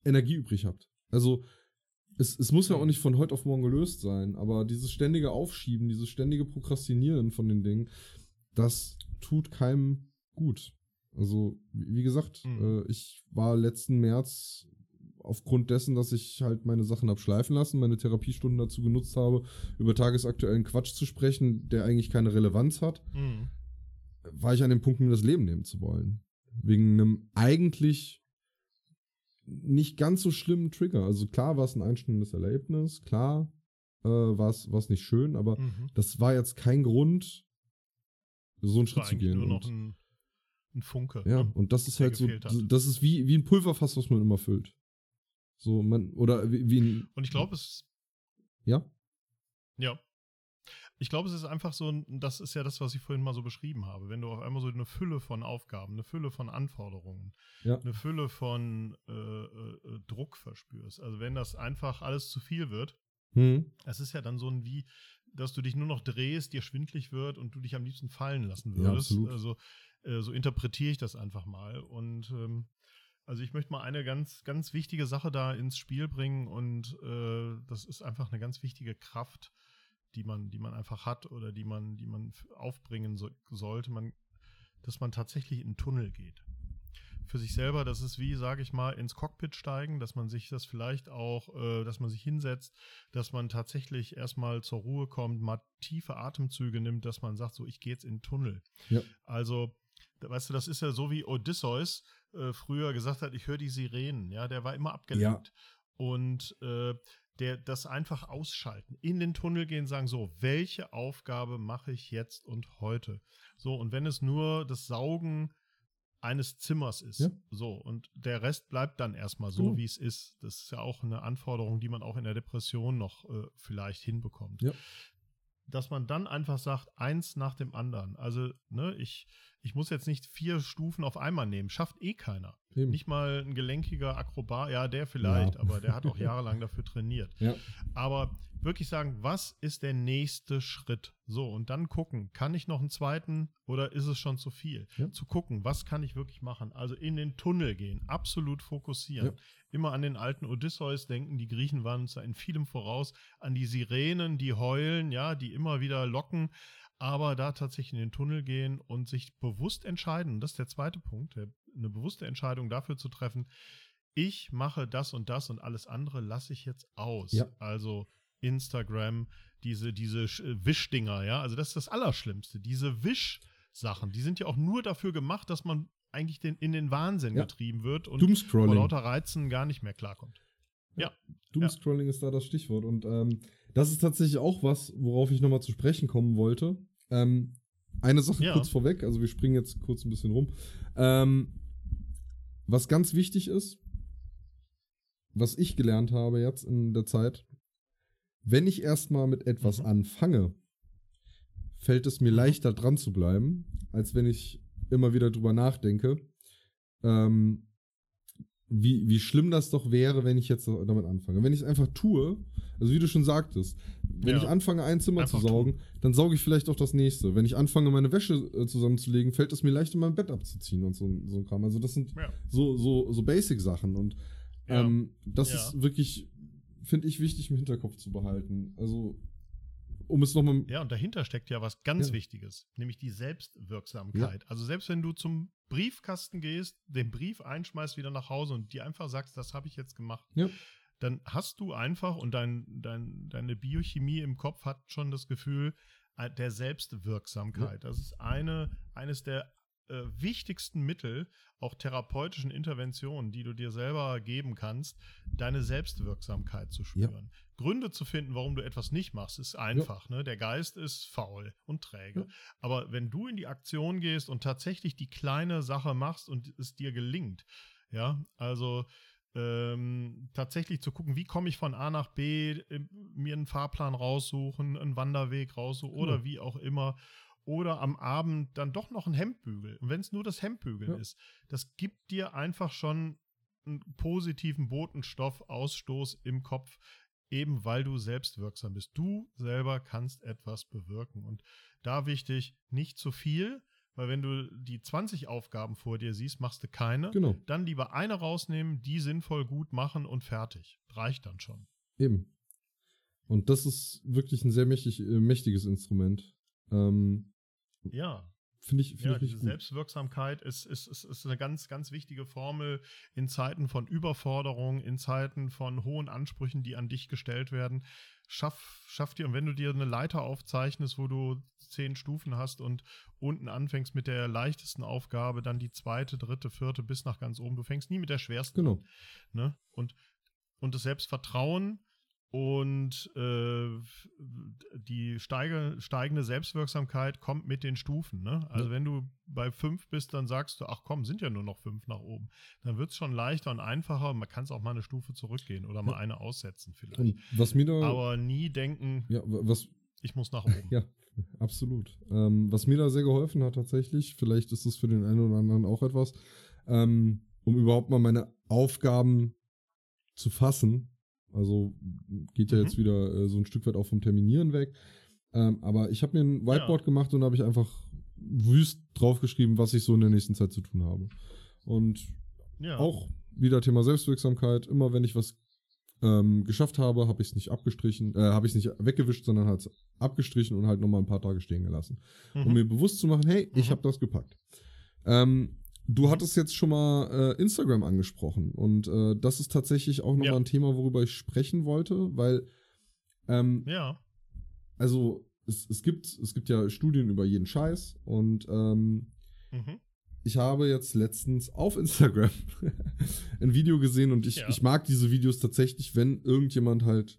Energie übrig habt. Also es, es muss ja auch nicht von heute auf morgen gelöst sein, aber dieses ständige Aufschieben, dieses ständige Prokrastinieren von den Dingen, das tut keinem gut. Also, wie gesagt, Mhm. äh, ich war letzten März aufgrund dessen, dass ich halt meine Sachen hab schleifen lassen, meine Therapiestunden dazu genutzt habe, über tagesaktuellen Quatsch zu sprechen, der eigentlich keine Relevanz hat, Mhm. war ich an dem Punkt, mir das Leben nehmen zu wollen. Wegen einem eigentlich nicht ganz so schlimmen Trigger. Also klar war es ein einschneidendes Erlebnis, klar äh, war es nicht schön, aber Mhm. das war jetzt kein Grund, so einen Das Schritt zu gehen. nur noch Und, ein, ein Funke. ja, ne? und das ist halt so, hat. das ist wie, wie ein Pulverfass, was man immer füllt. So, man, oder wie, wie ein, Und ich glaube, es ja, Ja. Ich glaube, es ist einfach so, das ist ja das, was ich vorhin mal so beschrieben habe. Wenn du auf einmal so eine Fülle von Aufgaben, eine Fülle von Anforderungen, Ja. eine Fülle von äh, äh, äh, Druck verspürst. Also wenn das einfach alles zu viel wird, hm, es ist ja dann so ein wie, dass du dich nur noch drehst, dir schwindlig wird und du dich am liebsten fallen lassen Ja, würdest. absolut. also äh, so interpretiere ich das einfach mal. Und ähm, also ich möchte mal eine ganz, ganz wichtige Sache da ins Spiel bringen und äh, das ist einfach eine ganz wichtige Kraft, die man, die man einfach hat oder die man, die man aufbringen so, sollte, man, dass man tatsächlich in einen Tunnel geht. Für sich selber, das ist wie, sage ich mal, ins Cockpit steigen, dass man sich das vielleicht auch, äh, dass man sich hinsetzt, dass man tatsächlich erstmal zur Ruhe kommt, mal tiefe Atemzüge nimmt, dass man sagt, so, ich gehe jetzt in den Tunnel. Ja. Also, weißt du, das ist ja so wie Odysseus äh, früher gesagt hat, ich höre die Sirenen, ja, der war immer abgelenkt. Und äh, der das einfach ausschalten, in den Tunnel gehen, sagen so, welche Aufgabe mache ich jetzt und heute? So, und wenn es nur das Saugen eines Zimmers ist, Ja. so, und der Rest bleibt dann erstmal so, Genau. wie es ist. Das ist ja auch eine Anforderung, die man auch in der Depression noch äh, vielleicht hinbekommt. Ja. Dass man dann einfach sagt, eins nach dem anderen. Also, ne, ich, ich muss jetzt nicht vier Stufen auf einmal nehmen, schafft eh keiner. eben. Nicht mal ein gelenkiger Akrobat, ja, der vielleicht, Ja. aber der hat auch *laughs* jahrelang dafür trainiert. Ja. Aber wirklich sagen, was ist der nächste Schritt? So, und dann gucken, kann ich noch einen zweiten oder ist es schon zu viel? Ja. Zu gucken, was kann ich wirklich machen? Also in den Tunnel gehen, absolut fokussieren. Immer an den alten Odysseus denken, die Griechen waren uns in vielem voraus, an die Sirenen, die heulen, ja, die immer wieder locken, aber da tatsächlich in den Tunnel gehen und sich bewusst entscheiden, und das ist der zweite Punkt, eine bewusste Entscheidung dafür zu treffen, ich mache das und das und alles andere lasse ich jetzt aus. Ja. Also Instagram, diese, diese äh, Wischdinger, ja, also das ist das Allerschlimmste. Diese Wischsachen, die sind ja auch nur dafür gemacht, dass man eigentlich den, in den Wahnsinn Ja. getrieben wird und vor lauter Reizen gar nicht mehr klarkommt. Doomscrolling ist da das Stichwort. Und ähm, das ist tatsächlich auch was, worauf ich nochmal zu sprechen kommen wollte. Ähm, eine Sache Ja. kurz vorweg, also wir springen jetzt kurz ein bisschen rum. Ähm, was ganz wichtig ist, was ich gelernt habe jetzt in der Zeit, wenn ich erstmal mit etwas Mhm. anfange, fällt es mir leichter dran zu bleiben, als wenn ich immer wieder drüber nachdenke. Ähm, wie, wie schlimm das doch wäre, wenn ich jetzt damit anfange. Wenn ich es einfach tue, also wie du schon sagtest, wenn Ja. ich anfange, ein Zimmer Einfach zu saugen, dann sauge ich vielleicht auch das nächste. Wenn ich anfange, meine Wäsche äh, zusammenzulegen, fällt es mir leichter, mein Bett abzuziehen und so, so ein Kram. Also das sind Ja. so, so, so Basic-Sachen. Und ähm, das ist wirklich finde ich wichtig im Hinterkopf zu behalten. Also, um es nochmal. Ja, und dahinter steckt ja was ganz Ja. Wichtiges, nämlich die Selbstwirksamkeit. Also selbst wenn du zum Briefkasten gehst, den Brief einschmeißt wieder nach Hause und dir einfach sagst, das habe ich jetzt gemacht, Ja. dann hast du einfach und dein, dein, deine Biochemie im Kopf hat schon das Gefühl äh, der Selbstwirksamkeit. Das ist eine, eines der äh, wichtigsten Mittel, auch therapeutischen Interventionen, die du dir selber geben kannst, deine Selbstwirksamkeit zu spüren. Gründe zu finden, warum du etwas nicht machst, ist einfach. Ne? Der Geist ist faul und träge. Ja. Aber wenn du in die Aktion gehst und tatsächlich die kleine Sache machst und es dir gelingt, ja, also ähm, tatsächlich zu gucken, wie komme ich von A nach B, äh, mir einen Fahrplan raussuchen, einen Wanderweg raussuchen oder Genau. wie auch immer. Oder am Abend dann doch noch ein Hemdbügel. Und wenn es nur das Hemdbügeln Ja. ist, das gibt dir einfach schon einen positiven Botenstoffausstoß im Kopf, eben weil du selbstwirksam bist. Du selber kannst etwas bewirken. Und da wichtig, nicht zu viel, weil wenn du die 20 Aufgaben vor dir siehst, machst du keine. Genau, Dann lieber eine rausnehmen, die sinnvoll gut machen und fertig. Reicht dann schon. eben. Und das ist wirklich ein sehr mächtig, äh, mächtiges Instrument. Ähm, Ja, Finde ich, find ja ich diese gut. Selbstwirksamkeit ist, ist, ist, ist eine ganz, ganz wichtige Formel in Zeiten von Überforderung, in Zeiten von hohen Ansprüchen, die an dich gestellt werden. Schaff, schaff dir, und wenn du dir eine Leiter aufzeichnest, wo du zehn Stufen hast und unten anfängst mit der leichtesten Aufgabe, dann die zweite, dritte, vierte bis nach ganz oben. Du fängst nie mit der schwersten Genau. an. Ne? Und, und das Selbstvertrauen und äh, die steige, steigende Selbstwirksamkeit kommt mit den Stufen. Ne? Also Ja. wenn du bei fünf bist, dann sagst du, ach komm, sind ja nur noch fünf nach oben. Dann wird es schon leichter und einfacher. Man kann es auch mal eine Stufe zurückgehen oder mal Ja. eine aussetzen vielleicht. Und was mir da. Aber nie denken, ja, wa- was, ich muss nach oben. *laughs* Ja, absolut. Ähm, was mir da sehr geholfen hat tatsächlich, vielleicht ist es für den einen oder anderen auch etwas, ähm, um überhaupt mal meine Aufgaben zu fassen. Also geht ja Mhm. jetzt wieder äh, so ein Stück weit auch vom Terminieren weg. Ähm, aber ich habe mir ein Whiteboard gemacht und habe ich einfach wüst draufgeschrieben, was ich so in der nächsten Zeit zu tun habe. Und Ja. auch wieder Thema Selbstwirksamkeit. Immer wenn ich was ähm, geschafft habe, habe ich es nicht abgestrichen, äh, habe ich es nicht weggewischt, sondern halt abgestrichen und halt nochmal ein paar Tage stehen gelassen. Um Mhm. mir bewusst zu machen, hey, ich Mhm. habe das gepackt. Ähm, du hattest jetzt schon mal äh, Instagram angesprochen und äh, das ist tatsächlich auch nochmal Ja. ein Thema, worüber ich sprechen wollte, weil ähm, ja. also es, es, gibt, es gibt ja Studien über jeden Scheiß und ähm, Mhm. ich habe jetzt letztens auf Instagram *laughs* ein Video gesehen und ich, Ja. ich mag diese Videos tatsächlich, wenn irgendjemand halt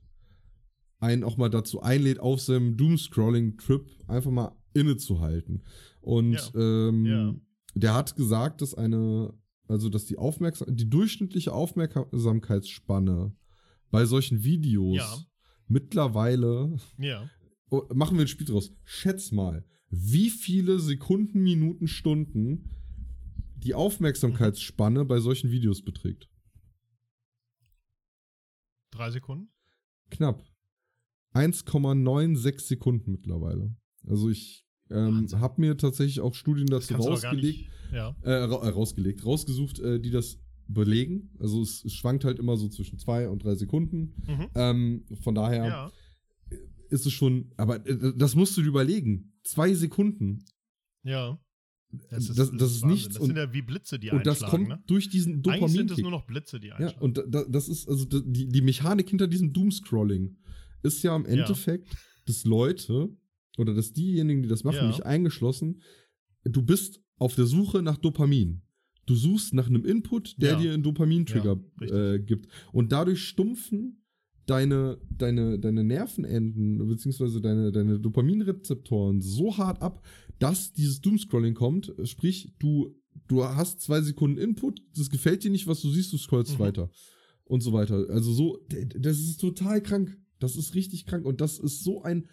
einen auch mal dazu einlädt, auf seinem Doomscrolling-Trip einfach mal innezuhalten. Und ähm, Ja. Der hat gesagt, dass eine, also dass die Aufmerksam die durchschnittliche Aufmerksamkeitsspanne bei solchen Videos Ja. mittlerweile Ja. Oh, machen wir ein Spiel draus. Schätz mal, wie viele Sekunden, Minuten, Stunden die Aufmerksamkeitsspanne bei solchen Videos beträgt. Drei Sekunden? Knapp. 1,96 Sekunden mittlerweile. Also ich ähm, habe mir tatsächlich auch Studien Das dazu rausgelegt, nicht. Ja. äh, äh, rausgelegt, rausgesucht, äh, die das belegen. Also es, es schwankt halt immer so zwischen zwei und drei Sekunden. Mhm. Ähm, von daher Ja. ist es schon, aber äh, das musst du dir überlegen. Zwei Sekunden. Ja. Das, das, ist Wahnsinn. nichts. Das und sind ja wie Blitze, die Und das einschlagen. kommt ne? durch diesen Eigentlich Dopamin. sind es nur noch Blitze, die ja, einschlagen. und da, das ist, also die, die Mechanik hinter diesem Doomscrolling ist ja im Endeffekt, dass Leute oder dass diejenigen, die das machen, Ja. mich eingeschlossen, du bist auf der Suche nach Dopamin. Du suchst nach einem Input, der Ja. dir einen Dopamintrigger Ja, äh, gibt. Und dadurch stumpfen deine, deine, deine Nervenenden beziehungsweise deine, deine Dopaminrezeptoren so hart ab, dass dieses Doomscrolling kommt. Sprich, du, du hast zwei Sekunden Input, das gefällt dir nicht, was du siehst, du scrollst Mhm. weiter. Und so weiter. Also so, das ist total krank. Das ist richtig krank. Und das ist so ein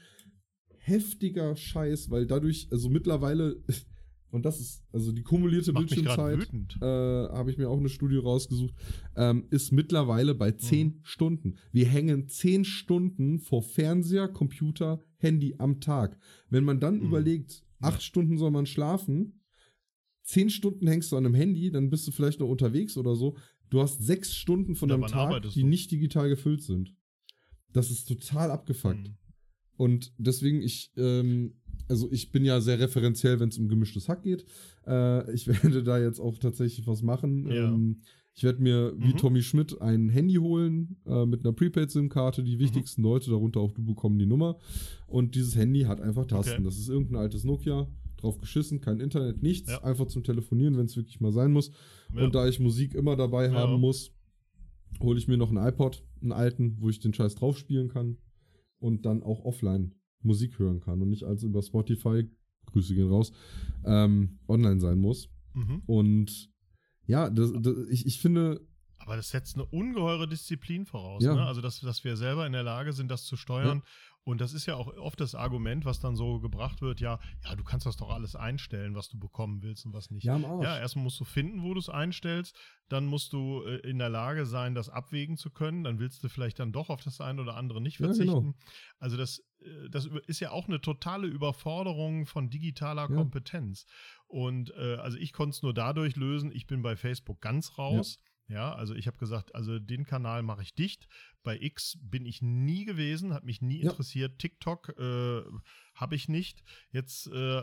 heftiger Scheiß, weil dadurch, also mittlerweile, *laughs* und das ist, also die kumulierte Bildschirmzeit äh, habe ich mir auch eine Studie rausgesucht, ähm, ist mittlerweile bei 10 Mhm. Stunden. Wir hängen 10 Stunden vor Fernseher, Computer, Handy am Tag. Wenn man dann Mhm. überlegt, 8 Stunden soll man schlafen, 10 Stunden hängst du an einem Handy, dann bist du vielleicht noch unterwegs oder so. Du hast 6 Stunden von Ja, deinem Tag, die du? nicht digital gefüllt sind. das ist total abgefuckt. Mhm. Und deswegen, ich, ähm, also ich bin ja sehr referenziell, wenn es um gemischtes Hack geht. Äh, ich *laughs* werde da jetzt auch tatsächlich was machen. Ja. Ähm, ich werde mir, wie Mhm. Tommy Schmidt, ein Handy holen äh, mit einer Prepaid-SIM-Karte. Mhm. Die wichtigsten Leute, darunter auch du, bekommen die Nummer. Und dieses Handy hat einfach Tasten. Okay. Das ist irgendein altes Nokia, drauf geschissen, kein Internet, nichts. Ja. Einfach zum Telefonieren, wenn es wirklich mal sein muss. Ja. Und da ich Musik immer dabei haben muss, hole ich mir noch einen iPod, einen alten, wo ich den Scheiß drauf spielen kann und dann auch offline Musik hören kann und nicht als über Spotify, Grüße gehen raus, ähm, online sein muss. Mhm. Und ja, das, das, ich, ich finde, Aber das setzt eine ungeheure Disziplin voraus. Ja. Ne? Also, dass, dass wir selber in der Lage sind, das zu steuern. Und das ist ja auch oft das Argument, was dann so gebracht wird, ja, ja, du kannst das doch alles einstellen, was du bekommen willst und was nicht. ja, am Arsch. Ja, erstmal musst du finden, wo du es einstellst. Dann musst du äh, in der Lage sein, das abwägen zu können. Dann willst du vielleicht dann doch auf das eine oder andere nicht Ja, verzichten. genau. Also das, äh, das ist ja auch eine totale Überforderung von digitaler Ja. Kompetenz. Und äh, also ich konnte es nur dadurch lösen. Ich bin bei Facebook ganz raus. Ja, also ich habe gesagt, also den Kanal mache ich dicht. Bei X bin ich nie gewesen, hat mich nie Ja. interessiert. TikTok äh, habe ich nicht. Jetzt äh,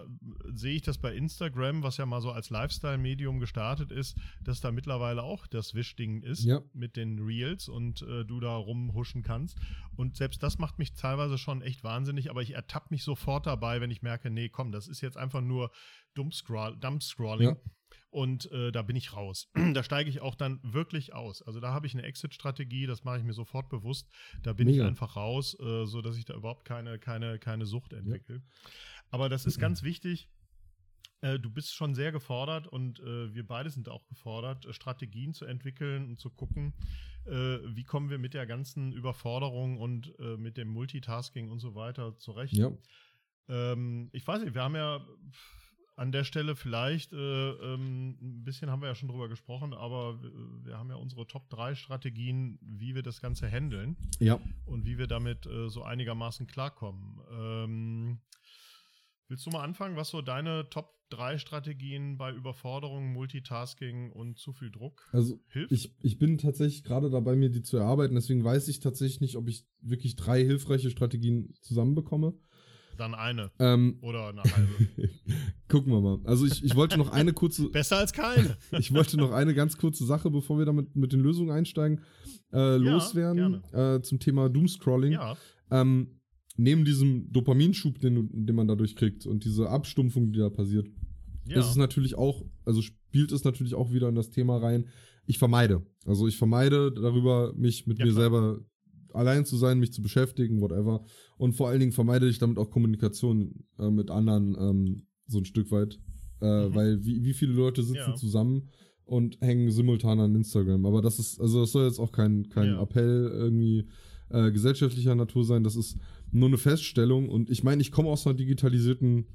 sehe ich das bei Instagram, was ja mal so als Lifestyle-Medium gestartet ist, dass da mittlerweile auch das Wischding ist Ja. mit den Reels und äh, du da rumhuschen kannst. Und selbst das macht mich teilweise schon echt wahnsinnig, aber ich ertappe mich sofort dabei, wenn ich merke, nee, komm, das ist jetzt einfach nur Dumpscroll, Dumpscrolling. Ja. Und äh, da bin ich raus. *clears throat* da steige ich auch dann wirklich aus. Also da habe ich eine Exit-Strategie, das mache ich mir sofort bewusst. Da bin ich Mega. einfach raus, äh, so dass ich da überhaupt keine, keine, keine Sucht entwickle. Aber das ist ganz wichtig. Äh, du bist schon sehr gefordert und äh, wir beide sind auch gefordert, äh, Strategien zu entwickeln und zu gucken, wie kommen wir mit der ganzen Überforderung und mit dem Multitasking und so weiter zurecht. Ja. Ähm, ich weiß nicht, wir haben ja an der Stelle vielleicht, äh, ähm, ein bisschen haben wir ja schon drüber gesprochen, aber wir, haben ja unsere Top 3 Strategien, wie wir das Ganze handeln Ja. und wie wir damit äh, so einigermaßen klarkommen. Ähm, willst du mal anfangen, was so deine Top 3 Strategien bei Überforderung, Multitasking und zu viel Druck Also hilft? ich, ich bin tatsächlich gerade dabei, mir die zu erarbeiten, deswegen weiß ich tatsächlich nicht, ob ich wirklich drei hilfreiche Strategien zusammenbekomme. Dann eine Ähm, oder eine halbe. *laughs* gucken wir mal. Also ich, ich wollte noch eine kurze, *laughs* Besser als keine. *laughs* ich wollte noch eine ganz kurze Sache, bevor wir damit mit den Lösungen einsteigen, äh, loswerden äh, zum Thema Doomscrolling. ja, Ähm, neben diesem Dopaminschub, den, den man dadurch kriegt und diese Abstumpfung, die da passiert, ja. ist es natürlich auch, also spielt es natürlich auch wieder in das Thema rein. Ich vermeide. Also ich vermeide darüber, mich mit Ja, mir klar. selber allein zu sein, mich zu beschäftigen, whatever. Und vor allen Dingen vermeide ich damit auch Kommunikation äh, mit anderen ähm, so ein Stück weit. Äh, Mhm. Weil wie, wie viele Leute sitzen Ja. zusammen und hängen simultan an Instagram. Aber das ist, also das soll jetzt auch kein, kein Ja. Appell irgendwie äh, gesellschaftlicher Natur sein. Das ist nur eine Feststellung. Und ich meine, ich komme aus einer digitalisierten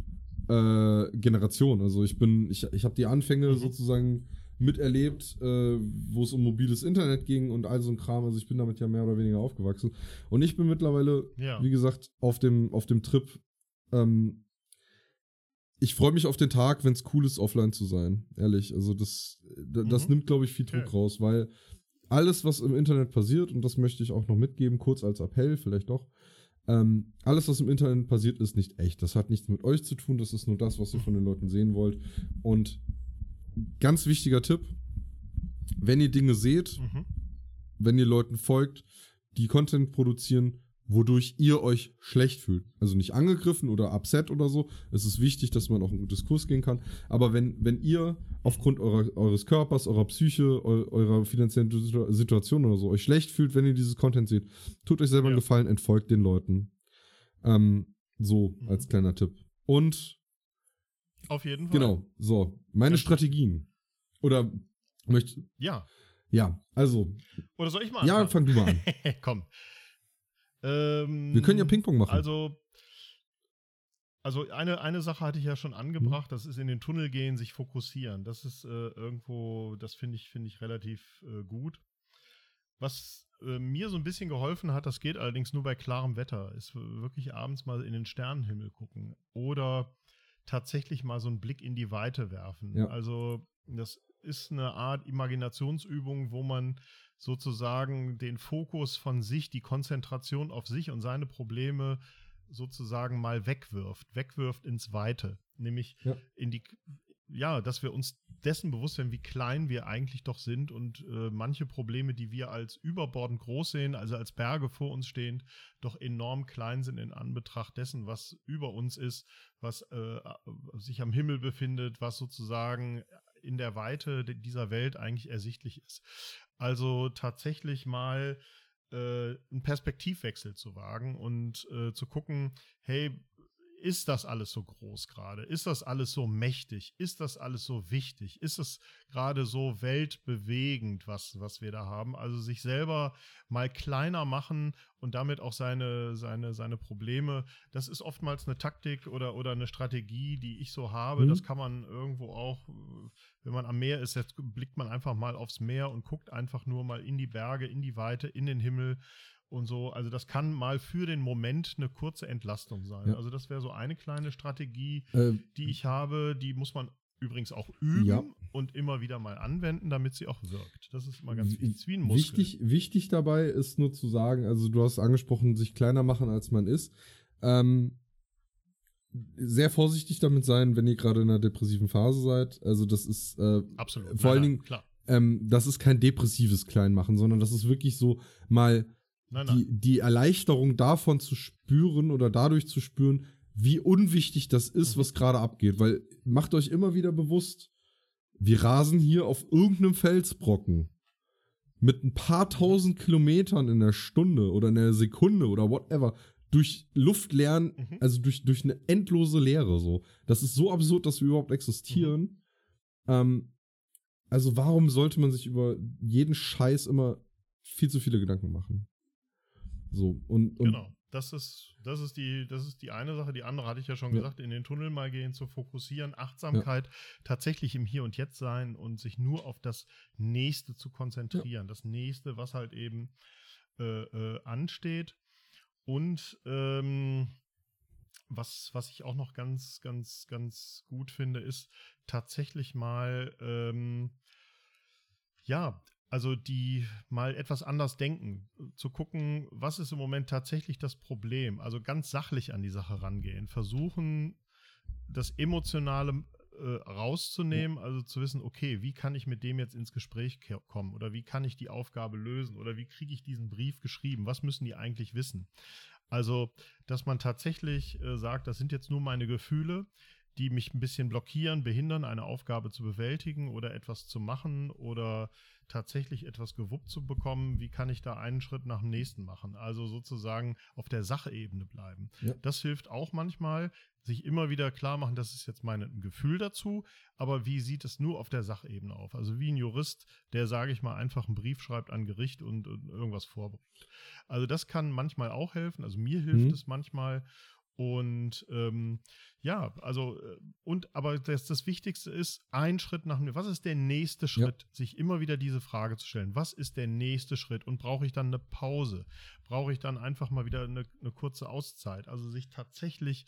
äh, Generation. Also ich bin, ich, ich habe die Anfänge Mhm. sozusagen miterlebt, äh, wo es um mobiles Internet ging und all so ein Kram. Also ich bin damit ja mehr oder weniger aufgewachsen. Und ich bin mittlerweile, Ja. wie gesagt, auf dem, auf dem Trip. Ähm, ich freue mich auf den Tag, wenn es cool ist, offline zu sein. Ehrlich. Also das, da- das Mhm. nimmt, glaube ich, viel Druck Okay. raus, weil alles, was im Internet passiert, und das möchte ich auch noch mitgeben, kurz als Appell, vielleicht doch, ähm, alles, was im Internet passiert, ist nicht echt. Das hat nichts mit euch zu tun, das ist nur das, was ihr von den Leuten sehen wollt. Und ganz wichtiger Tipp, wenn ihr Dinge seht, Mhm. wenn ihr Leuten folgt, die Content produzieren, wodurch ihr euch schlecht fühlt. Also nicht angegriffen oder upset oder so. Es ist wichtig, dass man auch in einen Diskurs gehen kann. Aber wenn, wenn ihr aufgrund eurer, eures Körpers, eurer Psyche, eu, eurer finanziellen Situ- Situation oder so euch schlecht fühlt, wenn ihr dieses Content seht, tut euch selber einen Ja. Gefallen, entfolgt den Leuten. Ähm, so, Mhm. als kleiner Tipp. Und Auf jeden Fall. genau, so, meine Ganz Strategien. Oder möchte, Ja. ja, also, Oder soll ich mal ja, anfangen? fang du mal an. *laughs* Komm. Ähm, Wir können ja Ping-Pong machen. Also, also eine, eine Sache hatte ich ja schon Mhm. angebracht, das ist in den Tunnel gehen, sich fokussieren. Das ist äh, irgendwo, das finde ich, finde ich relativ äh, gut. Was äh, mir so ein bisschen geholfen hat, das geht allerdings nur bei klarem Wetter, ist wirklich abends mal in den Sternenhimmel gucken oder tatsächlich mal so einen Blick in die Weite werfen. Ja. Also das ist eine Art Imaginationsübung, wo man sozusagen den Fokus von sich, die Konzentration auf sich und seine Probleme sozusagen mal wegwirft, wegwirft ins Weite, nämlich ja. in die, ja, dass wir uns dessen bewusst werden, wie klein wir eigentlich doch sind und äh, manche Probleme, die wir als überbordend groß sehen, also als Berge vor uns stehend, doch enorm klein sind in Anbetracht dessen, was über uns ist, was äh, sich am Himmel befindet, was sozusagen in der Weite dieser Welt eigentlich ersichtlich ist. Also tatsächlich mal äh, einen Perspektivwechsel zu wagen und äh, zu gucken, hey, ist das alles so groß gerade? Ist das alles so mächtig? Ist das alles so wichtig? Ist es gerade so weltbewegend, was, was wir da haben? Also sich selber mal kleiner machen und damit auch seine, seine, seine Probleme. Das ist oftmals eine Taktik oder, oder eine Strategie, die ich so habe. Mhm. Das kann man irgendwo auch, wenn man am Meer ist, jetzt blickt man einfach mal aufs Meer und guckt einfach nur mal in die Berge, in die Weite, in den Himmel und so. Also das kann mal für den Moment eine kurze Entlastung sein. Ja. Also das wäre so eine kleine Strategie, äh, die ich habe. Die muss man übrigens auch üben ja. und immer wieder mal anwenden, damit sie auch wirkt. Das ist immer ganz wichtig. Wie ein Muskel. Wichtig, wichtig dabei ist nur zu sagen, also du hast angesprochen, sich kleiner machen, als man ist. Ähm, sehr vorsichtig damit sein, wenn ihr gerade in einer depressiven Phase seid. Also das ist äh, absolut vor allen Dingen, ähm, das ist kein depressives Kleinmachen, sondern das ist wirklich so mal Nein, nein. Die, die Erleichterung davon zu spüren oder dadurch zu spüren, wie unwichtig das ist, mhm. was gerade abgeht. Weil macht euch immer wieder bewusst, wir rasen hier auf irgendeinem Felsbrocken mit ein paar tausend Kilometern in der Stunde oder in der Sekunde oder whatever durch Luftleeren, mhm. also durch, durch eine endlose Leere so. Das ist so absurd, dass wir überhaupt existieren. Mhm. Ähm, also warum sollte man sich über jeden Scheiß immer viel zu viele Gedanken machen? So, und, und genau. Das ist, das ist die, das ist die eine Sache. Die andere hatte ich ja schon ja. gesagt, in den Tunnel mal gehen, zu fokussieren, Achtsamkeit, ja. tatsächlich im Hier und Jetzt sein und sich nur auf das Nächste zu konzentrieren. Ja. Das Nächste, was halt eben äh, äh, ansteht. Und ähm, was, was ich auch noch ganz, ganz, ganz gut finde, ist tatsächlich mal ähm, ja, also die mal etwas anders denken, zu gucken, was ist im Moment tatsächlich das Problem, also ganz sachlich an die Sache rangehen, versuchen, das Emotionale äh, rauszunehmen, also zu wissen, okay, wie kann ich mit dem jetzt ins Gespräch kommen? Oder wie kann ich die Aufgabe lösen? Oder wie kriege ich diesen Brief geschrieben, was müssen die eigentlich wissen. Also, dass man tatsächlich äh, sagt, das sind jetzt nur meine Gefühle, die mich ein bisschen blockieren, behindern, eine Aufgabe zu bewältigen oder etwas zu machen oder tatsächlich etwas gewuppt zu bekommen, wie kann ich da einen Schritt nach dem nächsten machen? Also sozusagen auf der Sachebene bleiben. Ja. Das hilft auch manchmal, sich immer wieder klar machen, das ist jetzt mein Gefühl dazu, aber wie sieht es nur auf der Sachebene auf? Also wie ein Jurist, der, sage ich mal, einfach einen Brief schreibt an Gericht und, und irgendwas vorbringt. Also das kann manchmal auch helfen, also mir hilft mhm. es manchmal und ähm, ja, also, äh, und aber das, das Wichtigste ist, ein Schritt nach dem, was ist der nächste Schritt? Ja. Sich immer wieder diese Frage zu stellen, was ist der nächste Schritt? Und brauche ich dann eine Pause? Brauche ich dann einfach mal wieder eine, eine kurze Auszeit? Also sich tatsächlich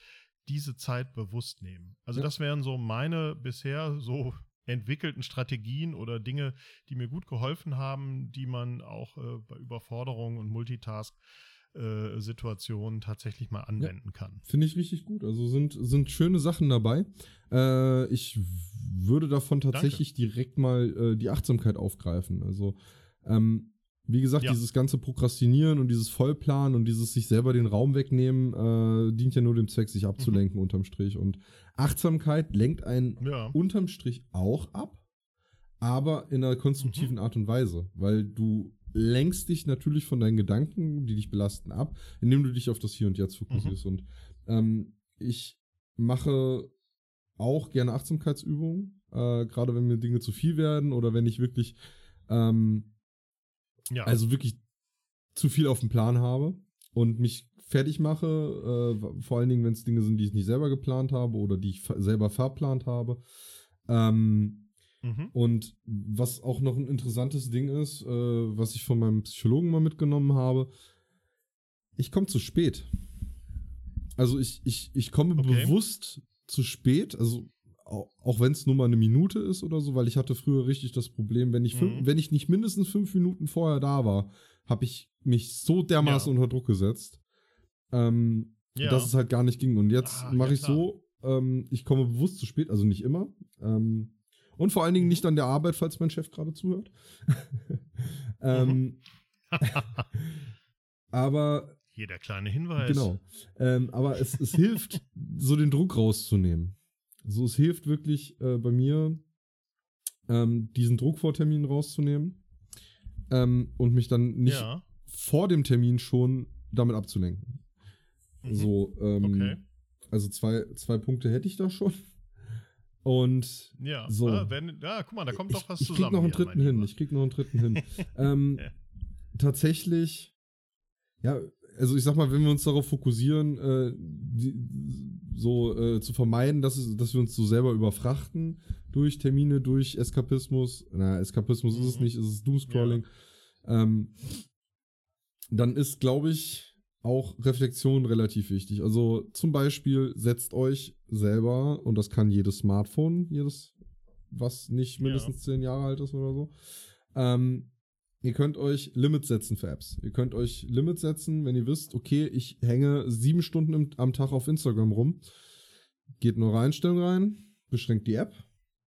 diese Zeit bewusst nehmen. Also ja. das wären so meine bisher so entwickelten Strategien oder Dinge, die mir gut geholfen haben, die man auch äh, bei Überforderung und Multitask äh, Situationen tatsächlich mal anwenden ja, kann. Finde ich richtig gut. Also sind, sind schöne Sachen dabei. Äh, ich würde davon tatsächlich Danke. direkt mal äh, die Achtsamkeit aufgreifen. Also, ähm, wie gesagt, ja. dieses ganze Prokrastinieren und dieses Vollplanen und dieses sich selber den Raum wegnehmen, äh, dient ja nur dem Zweck, sich abzulenken mhm. unterm Strich. Und Achtsamkeit lenkt einen ja. unterm Strich auch ab, aber in einer konstruktiven mhm. Art und Weise, weil du lenkst dich natürlich von deinen Gedanken, die dich belasten, ab, indem du dich auf das Hier und Jetzt fokussierst. Mhm. Und ähm, ich mache auch gerne Achtsamkeitsübungen, äh, gerade wenn mir Dinge zu viel werden oder wenn ich wirklich, ähm, ja. also wirklich zu viel auf dem Plan habe und mich fertig mache, äh, vor allen Dingen, wenn es Dinge sind, die ich nicht selber geplant habe oder die ich selber verplant habe. Ähm, Mhm. Und was auch noch ein interessantes Ding ist, äh, was ich von meinem Psychologen mal mitgenommen habe, ich komme zu spät. Also ich, ich, ich komme okay. bewusst zu spät, also auch wenn es nur mal eine Minute ist oder so, weil ich hatte früher richtig das Problem, wenn ich, fünf, Mhm. wenn ich nicht mindestens fünf Minuten vorher da war, habe ich mich so dermaßen Ja. unter Druck gesetzt, ähm, Ja. dass es halt gar nicht ging. Und jetzt Ah, mache ja, ich klar. so, ähm, ich komme bewusst zu spät, also nicht immer. Ähm, und vor allen Dingen Mhm. nicht an der Arbeit, falls mein Chef gerade zuhört. *laughs* ähm, *laughs* aber Hier der kleine Hinweis. Genau. Ähm, aber es, es hilft, *laughs* so den Druck rauszunehmen. So, es hilft wirklich äh, bei mir, ähm, diesen Druck vor Terminen rauszunehmen ähm, und mich dann nicht Ja. vor dem Termin schon damit abzulenken. Mhm. So, ähm, Okay. also zwei, zwei Punkte hätte ich da schon. Und Ja. So. Ah, wenn, ja, guck mal, da kommt doch was ich, ich zusammen. krieg noch einen dritten hin. Ich krieg noch einen dritten hin. *laughs* ähm, Ja. Tatsächlich, ja, also ich sag mal, wenn wir uns darauf fokussieren, äh, die, so äh, zu vermeiden, dass, es, dass wir uns so selber überfrachten durch Termine, durch Eskapismus. Na, Eskapismus ist es Mhm. nicht, es ist Doomscrolling. Ähm, dann ist, glaube ich, auch Reflexion relativ wichtig. Also zum Beispiel setzt euch selber, und das kann jedes Smartphone, jedes, was nicht Ja. mindestens zehn Jahre alt ist oder so, ähm, ihr könnt euch Limits setzen für Apps. Ihr könnt euch Limits setzen, wenn ihr wisst, okay, ich hänge sieben Stunden im, am Tag auf Instagram rum. Geht in eure Einstellung rein, beschränkt die App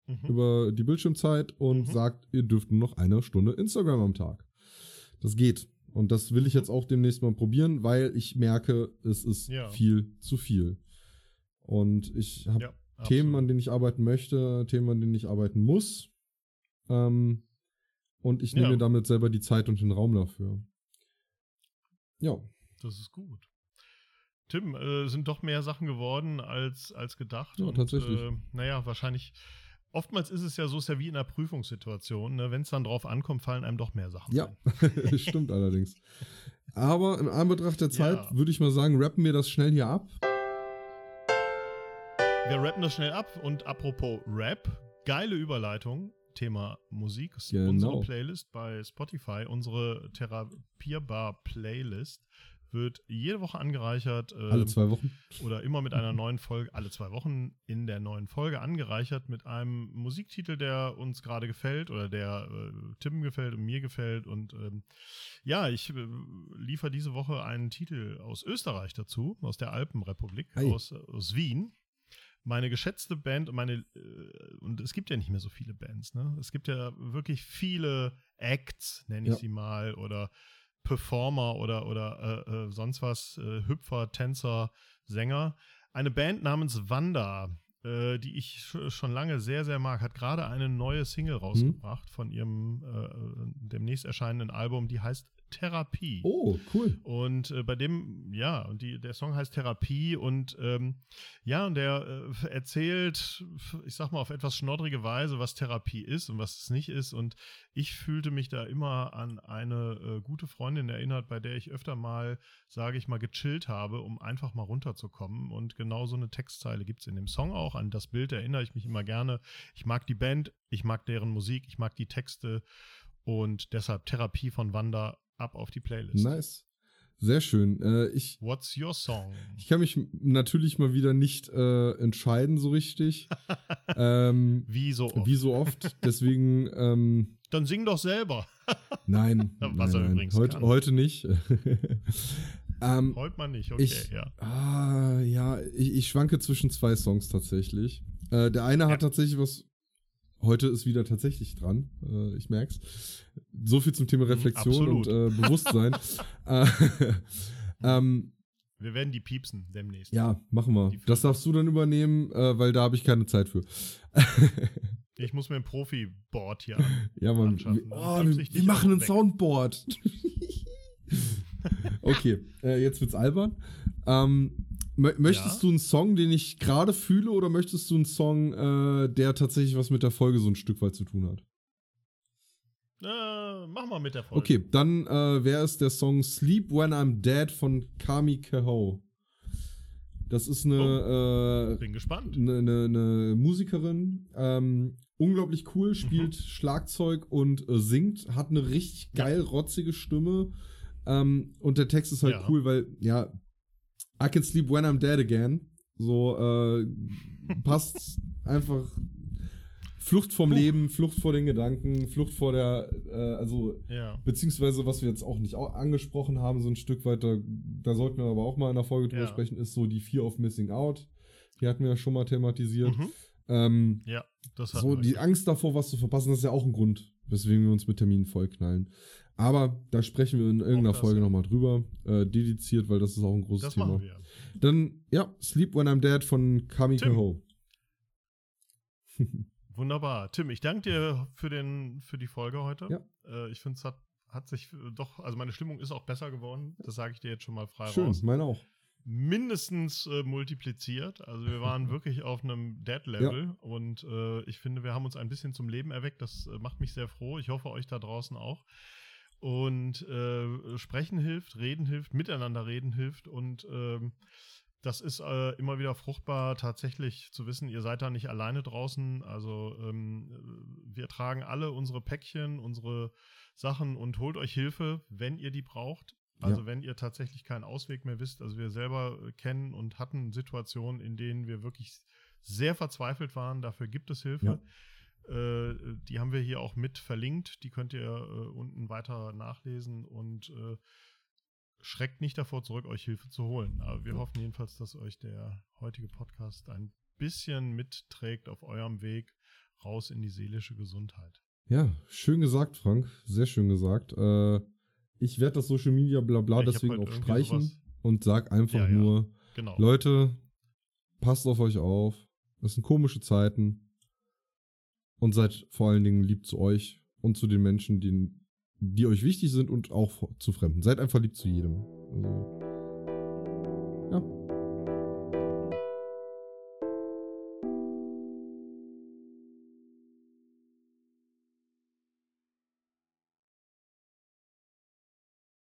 Mhm. über die Bildschirmzeit und Mhm. sagt, ihr dürft nur noch eine Stunde Instagram am Tag. Das geht. Und das will ich jetzt auch demnächst mal probieren, weil ich merke, es ist Ja. viel zu viel. Und ich habe Ja, Themen, an denen ich arbeiten möchte, Themen, an denen ich arbeiten muss. Ähm, und ich nehme Ja. mir damit selber die Zeit und den Raum dafür. Ja. Das ist gut. Tim, äh, sind doch mehr Sachen geworden als, als gedacht. Ja, tatsächlich. Äh, naja, wahrscheinlich. Oftmals ist es ja so, ist ja wie in einer Prüfungssituation. Ne? Wenn es dann drauf ankommt, fallen einem doch mehr Sachen Ja, *laughs* stimmt allerdings. Aber im Anbetracht der Zeit Ja. würde ich mal sagen, rappen wir das schnell hier ab. Wir rappen das schnell ab. Und apropos Rap, geile Überleitung. Thema Musik. Genau. Unsere Playlist bei Spotify, unsere Therapierbar-Playlist, wird jede Woche angereichert. Alle ähm, zwei Wochen. oder immer mit einer neuen Folge, alle zwei Wochen in der neuen Folge angereichert mit einem Musiktitel, der uns gerade gefällt oder der äh, Tim gefällt und mir gefällt. Und ähm, ja, ich äh, liefere diese Woche einen Titel aus Österreich dazu, aus der Alpenrepublik, Ei. aus, aus Wien. Meine geschätzte Band und meine, äh, und es gibt ja nicht mehr so viele Bands, ne? Es gibt ja wirklich viele Acts, nenne ich Ja. sie mal, oder Performer oder, oder äh, äh, sonst was, äh, Hüpfer, Tänzer, Sänger. Eine Band namens Wanda, äh, die ich sch schon lange sehr, sehr mag, hat gerade eine neue Single rausgebracht von ihrem äh, äh, demnächst erscheinenden Album, die heißt Therapie. Oh, cool. Und äh, bei dem, ja, und die, der Song heißt Therapie und ähm, ja, und der äh, erzählt, ich sag mal, auf etwas schnoddrige Weise, was Therapie ist und was es nicht ist. Und ich fühlte mich da immer an eine äh, gute Freundin erinnert, bei der ich öfter mal, sage ich mal, gechillt habe, um einfach mal runterzukommen. Und genau so eine Textzeile gibt es in dem Song auch. An das Bild erinnere ich mich immer gerne. Ich mag die Band, ich mag deren Musik, ich mag die Texte. Und deshalb Therapie von Wanda ab auf die Playlist. Nice. Sehr schön. Äh, ich, What's your song? ich kann mich natürlich mal wieder nicht äh, entscheiden so richtig. *laughs* ähm, Wie so oft. wie so oft. Deswegen, ähm, Dann sing doch selber. *laughs* nein. *laughs* Was nein, er übrigens Heute, kann. heute nicht. ähm, Heute mal nicht, okay, ich, ja. ah, ja, ich, ich schwanke zwischen zwei Songs tatsächlich. Äh, der eine Ja. hat tatsächlich was. Heute ist wieder tatsächlich dran. Äh, ich merk's. So viel zum Thema Reflexion und absolut. äh, Bewusstsein. *laughs* äh, *laughs* ähm, Wir werden die piepsen demnächst. ja, machen wir. Das darfst du dann übernehmen, äh, weil da habe ich keine Zeit für. *laughs* Ich muss mir ein Profi-Board hier ja, Mann. anschaffen. Oh, wir, wir machen ein weg. Soundboard. okay, äh, jetzt wird's albern. Ähm, möchtest Ja. du einen Song, den ich gerade fühle, oder möchtest du einen Song, äh, der tatsächlich was mit der Folge so ein Stück weit zu tun hat? Äh, mach mal mit der Folge. Okay, dann äh, wäre es der Song Sleep When I'm Dead von Kami Kehoe. Das ist eine, äh, Bin gespannt. eine, eine, eine Musikerin, ähm, unglaublich cool, spielt Mhm. Schlagzeug und äh, singt, hat eine richtig geil rotzige Stimme. Ähm, und der Text ist halt Ja. cool, weil, ja, I can sleep when I'm dead again. So, äh, passt *laughs* einfach Flucht vom Puh. Leben, Flucht vor den Gedanken, Flucht vor der, äh, also, Ja. beziehungsweise was wir jetzt auch nicht au- angesprochen haben, so ein Stück weiter, da sollten wir aber auch mal in der Folge drüber Ja. sprechen, ist so die Fear of Missing Out. Die hatten wir ja schon mal thematisiert. Mhm. Ähm, Ja, das hat so, die Angst davor, was zu verpassen, das ist ja auch ein Grund, weswegen wir uns mit Terminen vollknallen. Aber da sprechen wir in irgendeiner Folge ja. nochmal drüber, äh, dediziert, weil das ist auch ein großes Das Thema. machen wir. Dann, ja, Sleep When I'm Dead von Kami Tim. *laughs* Wunderbar. Tim, ich danke dir für, den, für die Folge heute. Ja. Äh, ich finde, es hat, hat sich äh, doch, also meine Stimmung ist auch besser geworden. Das sage ich dir jetzt schon mal frei Schön, raus. meine auch. mindestens äh, multipliziert. Also wir waren *laughs* wirklich auf einem Dead-Level und äh, ich finde, wir haben uns ein bisschen zum Leben erweckt. Das äh, macht mich sehr froh. Ich hoffe, euch da draußen auch. Und äh, sprechen hilft, reden hilft, miteinander reden hilft und ähm, das ist äh, immer wieder fruchtbar, tatsächlich zu wissen, ihr seid da nicht alleine draußen. Also ähm, wir tragen alle unsere Päckchen, unsere Sachen und holt euch Hilfe, wenn ihr die braucht. Also Ja. wenn ihr tatsächlich keinen Ausweg mehr wisst. Also wir selber äh, kennen und hatten Situationen, in denen wir wirklich sehr verzweifelt waren. Dafür gibt es Hilfe. Äh, die haben wir hier auch mit verlinkt. Die könnt ihr äh, unten weiter nachlesen und äh, schreckt nicht davor zurück, euch Hilfe zu holen. Aber wir hoffen jedenfalls, dass euch der heutige Podcast ein bisschen mitträgt auf eurem Weg raus in die seelische Gesundheit. Ja, schön gesagt, Frank. Sehr schön gesagt. Äh, ich werde das Social Media Blabla Ja, deswegen heute auch streichen sowas- und sag einfach Ja, ja. nur, Genau. Leute, passt auf euch auf. Das sind komische Zeiten. Und seid vor allen Dingen lieb zu euch und zu den Menschen, die, die euch wichtig sind und auch zu Fremden. Seid einfach lieb zu jedem. Also, ja.